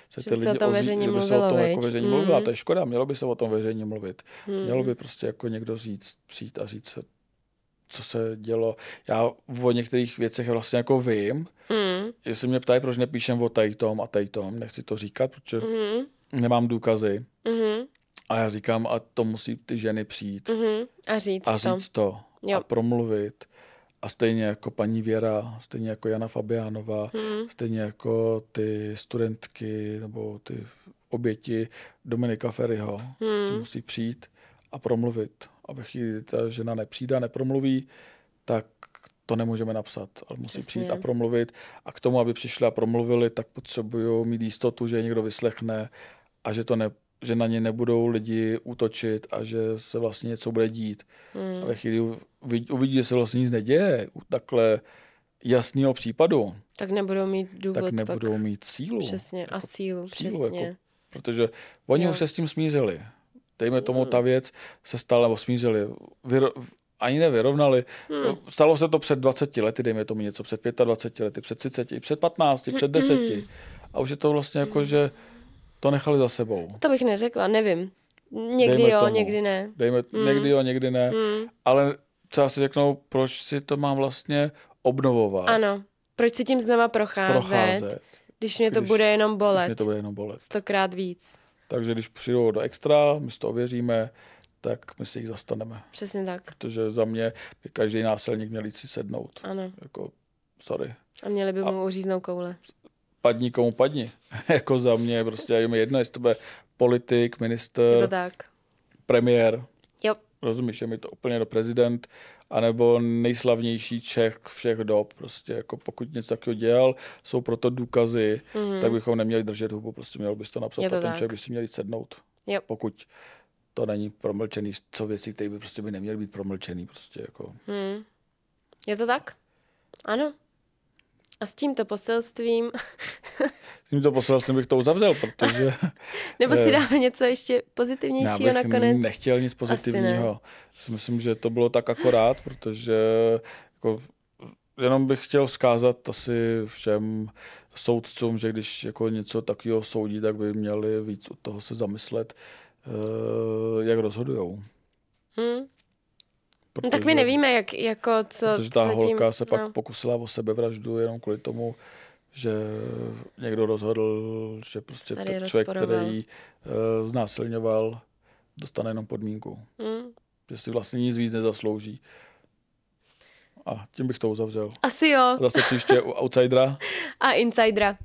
se
Že
ty lidi
o tom
ozví-
veřejně
že by se o
mluvilo,
tom jako veřejně mluvilo. A
Mm.
to je škoda, mělo by se o tom veřejně mluvit.
Mhm.
Mělo by prostě jako někdo říct, přijít a říct se, co se dělo. Já o některých věcech vlastně jako vím.
Mhm.
Jestli mě ptají, proč nepíšem o tady tom a tady tom, nechci to říkat, protože
Mhm.
nemám důkazy.
Mhm.
A já říkám, a to musí ty ženy přijít
Mhm. A říct
a
to.
říct to
Jo.
a promluvit. A stejně jako paní Věra, stejně jako Jana Fabiánová,
Mhm.
stejně jako ty studentky nebo ty oběti Dominika Ferryho,
hmm.
musí přijít a promluvit. A ve chvíli, kdy ta žena nepřijde a nepromluví, tak to nemůžeme napsat, ale musí
Přesně.
přijít a promluvit. A k tomu, aby přišli a promluvili, tak potřebují mít jistotu, že je někdo vyslechne a že, to ne, že na ně nebudou lidi útočit a že se vlastně něco bude dít.
Hmm.
A ve chvíli uvidí, uvidí, že se vlastně nic neděje u takhle jasného případu,
Tak nebudou mít důvod
tak nebudou
pak.
mít sílu.
Přesně. A sílu,
sílu,
přesně.
jako- Protože oni
Jo.
už se s tím smířili. Dejme tomu, ta věc se stala, nebo smířili, vyro, ani nevyrovnali.
Hmm.
Stalo se to před 20 lety, dejme tomu něco, před 25 lety, před 30, před 15, před 10. A už je to vlastně jako, že to nechali za sebou.
To bych neřekla, nevím. Někdy
Dejme
jo,
tomu.
někdy ne.
Dejme,
Hmm.
někdy jo, někdy ne.
Hmm.
Ale třeba si řeknou, proč si to mám vlastně obnovovat,
Ano. Proč si tím znova procházet,
procházet,
když mě to
když-
bude jenom
když
bolet?
mě to bude jenom bolet.
Stokrát víc.
Takže když přijdou do extra, my si to ověříme, tak my si jich zastaneme.
Přesně tak.
Protože za mě by každý násilník měl jít si sednout.
Ano.
Jako, sorry.
A měli by
A-
mu uříznout koule.
Padni komu padni. jako za mě prostě je mi jedno, jestli to bude politik,
Je to
minister,
tak.
premiér. Rozumíš, je mi to úplně do prezident, anebo nejslavnější Čech všech dob, prostě jako pokud něco takového dělal, jsou proto důkazy, mm. tak bychom neměli držet hubu, prostě měl bys to napsat
to
a ten
tak.
člověk by si měli sednout.
Jo.
Pokud to není promlčený, co věci, které by prostě by neměly být promlčený, prostě jako.
Hmm. Je to tak? Ano. A s tímto poselstvím,
S tímto poselstvím bych to uzavřel, protože
nebo si
Eh,
dáme něco ještě
já
pozitivnějšího
bych
nakonec?
nechtěl nic pozitivního. Si Myslím, že to bylo tak akorát, protože jako, jenom bych chtěl vzkázat asi všem soudcům, že když jako něco takového soudí, tak by měli víc od toho se zamyslet, eh, jak rozhodujou.
Hmm. No, tak my nevíme, jak, jako co
Protože ta
zatím,
holka se pak
no.
pokusila o sebevraždu jenom kvůli tomu, že někdo rozhodl, že prostě
Tady
ten člověk, který uh, znásilňoval, dostane jenom podmínku.
Hmm.
Že si vlastně nic víc nezaslouží. A tím bych to uzavřel.
Asi jo.
Zase příště u Outsidera.
A Insidera.